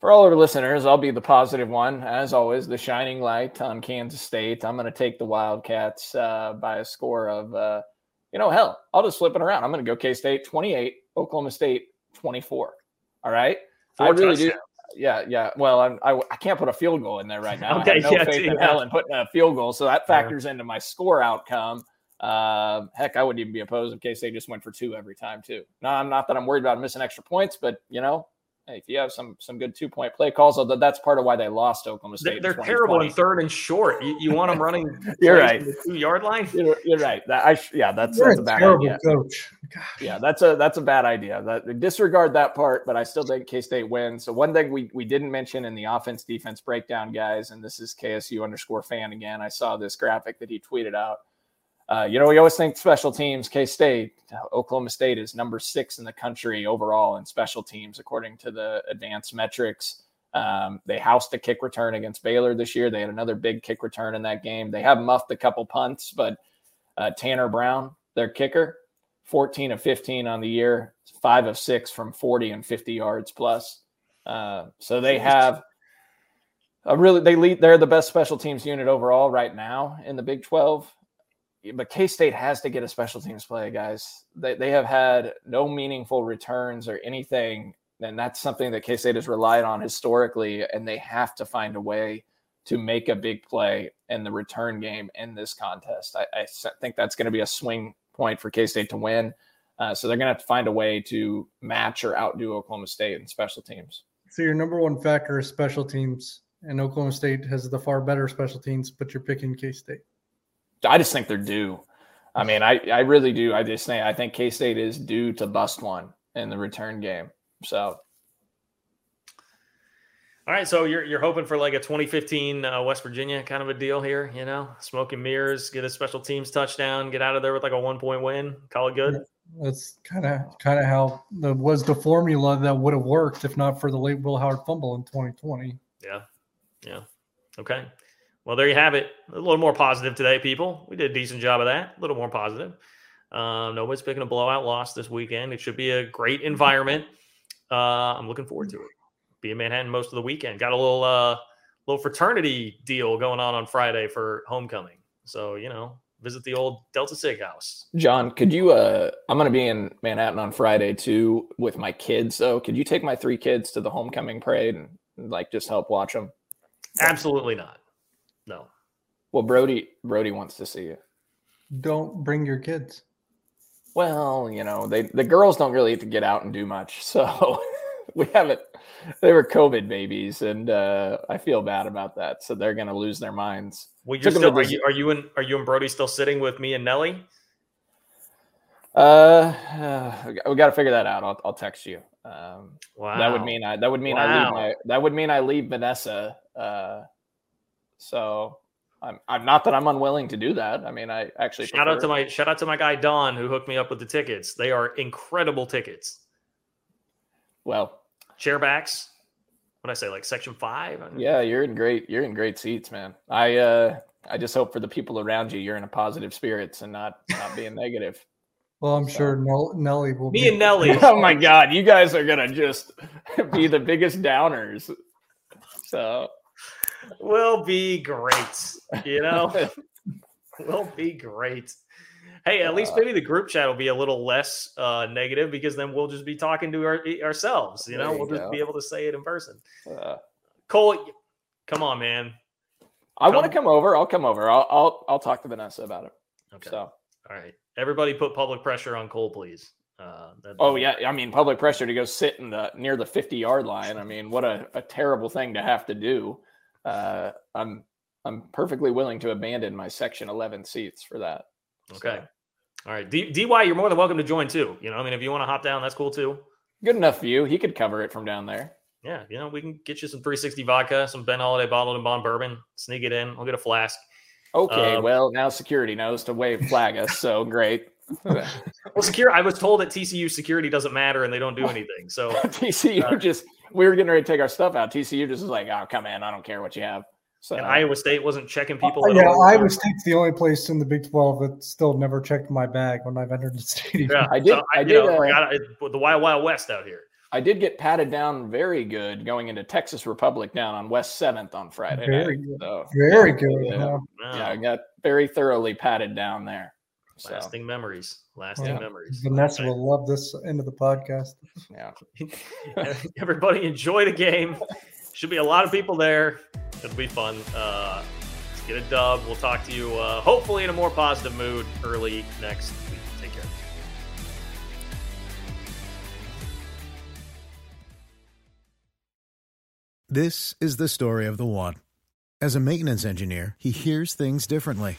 for all our listeners, I'll be the positive one as always. The shining light on Kansas State. I'm going to take the Wildcats uh, by a score of, uh, you know, hell, I'll just flip it around. I'm going to go K State 28, Oklahoma State 24. All right. I Four really do. Yeah, yeah. Well, I'm, I I can't put a field goal in there right now. Okay, I have no yeah, faith in hell in putting a field goal, so that factors into my score outcome. Um, heck, I wouldn't even be opposed in case they just went for two every time too. No, I'm not that I'm worried about missing extra points, but you know, hey, if you have some some good two point play calls, although that's part of why they lost Oklahoma State. They, in they're terrible in third and short. You, you want them running You're right. the two yard line? You're, you're right. That I yeah, that's You're that's a a bad terrible idea. coach. Yeah, that's a that's a bad idea. That disregard that part, but I still think K State wins. So one thing we we didn't mention in the offense defense breakdown, guys, and this is KSU underscore fan again. I saw this graphic that he tweeted out. Uh, you know, we always think special teams, K State, Oklahoma State is number six in the country overall in special teams, according to the advanced metrics. Um, they housed a kick return against Baylor this year. They had another big kick return in that game. They have muffed a couple punts, but uh, Tanner Brown, their kicker, 14 of 15 on the year, five of six from 40 and 50 yards plus. Uh, so they have a really they lead. They're the best special teams unit overall right now in the Big 12. But K State has to get a special teams play, guys. They they have had no meaningful returns or anything, and that's something that K State has relied on historically, and they have to find a way to make a big play in the return game in this contest. I think that's going to be a swing point for K State to win. Uh, so they're going to have to find a way to match or outdo Oklahoma State in special teams. So your number one factor is special teams, and Oklahoma State has the far better special teams, but you're picking K State. I just think they're due. I mean, I, I really do. I just think I think K State is due to bust one in the return game. So All right, so you're you're hoping for like a 2015 uh, West Virginia kind of a deal here, you know, smoke and mirrors, get a special teams touchdown, get out of there with like a one point win, call it good. That's kind of kind of how the was the formula that would have worked if not for the late Will Howard fumble in 2020. Yeah, yeah, okay. Well, there you have it. A little more positive today, people. We did a decent job of that. A little more positive. Um, nobody's picking a blowout loss this weekend. It should be a great environment. Uh, I'm looking forward to it. Be in Manhattan most of the weekend. Got a little uh, little fraternity deal going on on Friday for homecoming. So you know, visit the old Delta Sig house. John, could you? Uh, I'm going to be in Manhattan on Friday too with my kids. So could you take my three kids to the homecoming parade and like just help watch them? Absolutely not. No. Well, Brody, Brody wants to see you. Don't bring your kids. Well, you know, they the girls don't really get to get out and do much, so we haven't. They were COVID babies, and uh, I feel bad about that. So they're going to lose their minds. Well, you're still, are you are you and are you and Brody still sitting with me and Nelly? Uh, uh we got to figure that out. I'll, I'll text you. Um, wow. That would mean I. That would mean wow. I leave my. That would mean I leave Vanessa. Uh, so I'm, I'm not that I'm unwilling to do that. I mean, I actually shout out to my shout out to my guy Don who hooked me up with the tickets. They are incredible tickets. Well, chairbacks. What I say, like section five? Yeah, you're in great. You're in great seats, man. I uh, I just hope for the people around you, you're in a positive spirits and not not being negative. Well, I'm so. sure Nelly will. Me be- and Nelly. oh my God, you guys are gonna just be the biggest downers. So will be great. You know, will be great. Hey, at least maybe the group chat will be a little less uh, negative because then we'll just be talking to our, ourselves. You know, you we'll go. just be able to say it in person. Uh, Cole, come on, man. I want to come over. I'll come over. I'll, I'll I'll talk to Vanessa about it. Okay. So, all right. Everybody, put public pressure on Cole, please. Uh, oh yeah, I mean public pressure to go sit in the near the fifty yard line. I mean, what a, a terrible thing to have to do uh, I'm I'm perfectly willing to abandon my section 11 seats for that. Okay. So. All right. D- DY, you're more than welcome to join too. You know, I mean, if you want to hop down, that's cool too. Good enough view. He could cover it from down there. Yeah. You know, we can get you some 360 vodka, some Ben Holladay bottled and bond bourbon, sneak it in. I'll get a flask. Okay. Um, well, now security knows to wave flag us. So great. Well, secure. I was told that TCU security doesn't matter and they don't do anything. So TCU uh, just we were getting ready to take our stuff out. TCU just was like, "Oh, come in, I don't care what you have." So and Iowa State wasn't checking people. Uh, yeah, Iowa State's the only place in the Big Twelve that still never checked my bag when I've entered the stadium. Yeah, I did. So I, I, did. Know, uh, the Wild Wild West out here. I did get patted down very good going into Texas Republic down on West Seventh on Friday. Very night. good. So, very good. Yeah, yeah, I got very thoroughly patted down there. Lasting so. memories. Lasting yeah. memories. Vanessa okay. will love this end of the podcast. Yeah. Everybody enjoy the game. Should be a lot of people there. It'll be fun. Uh, let's get a dub. We'll talk to you uh, hopefully in a more positive mood early next week. Take care. This is the story of the one. As a maintenance engineer, he hears things differently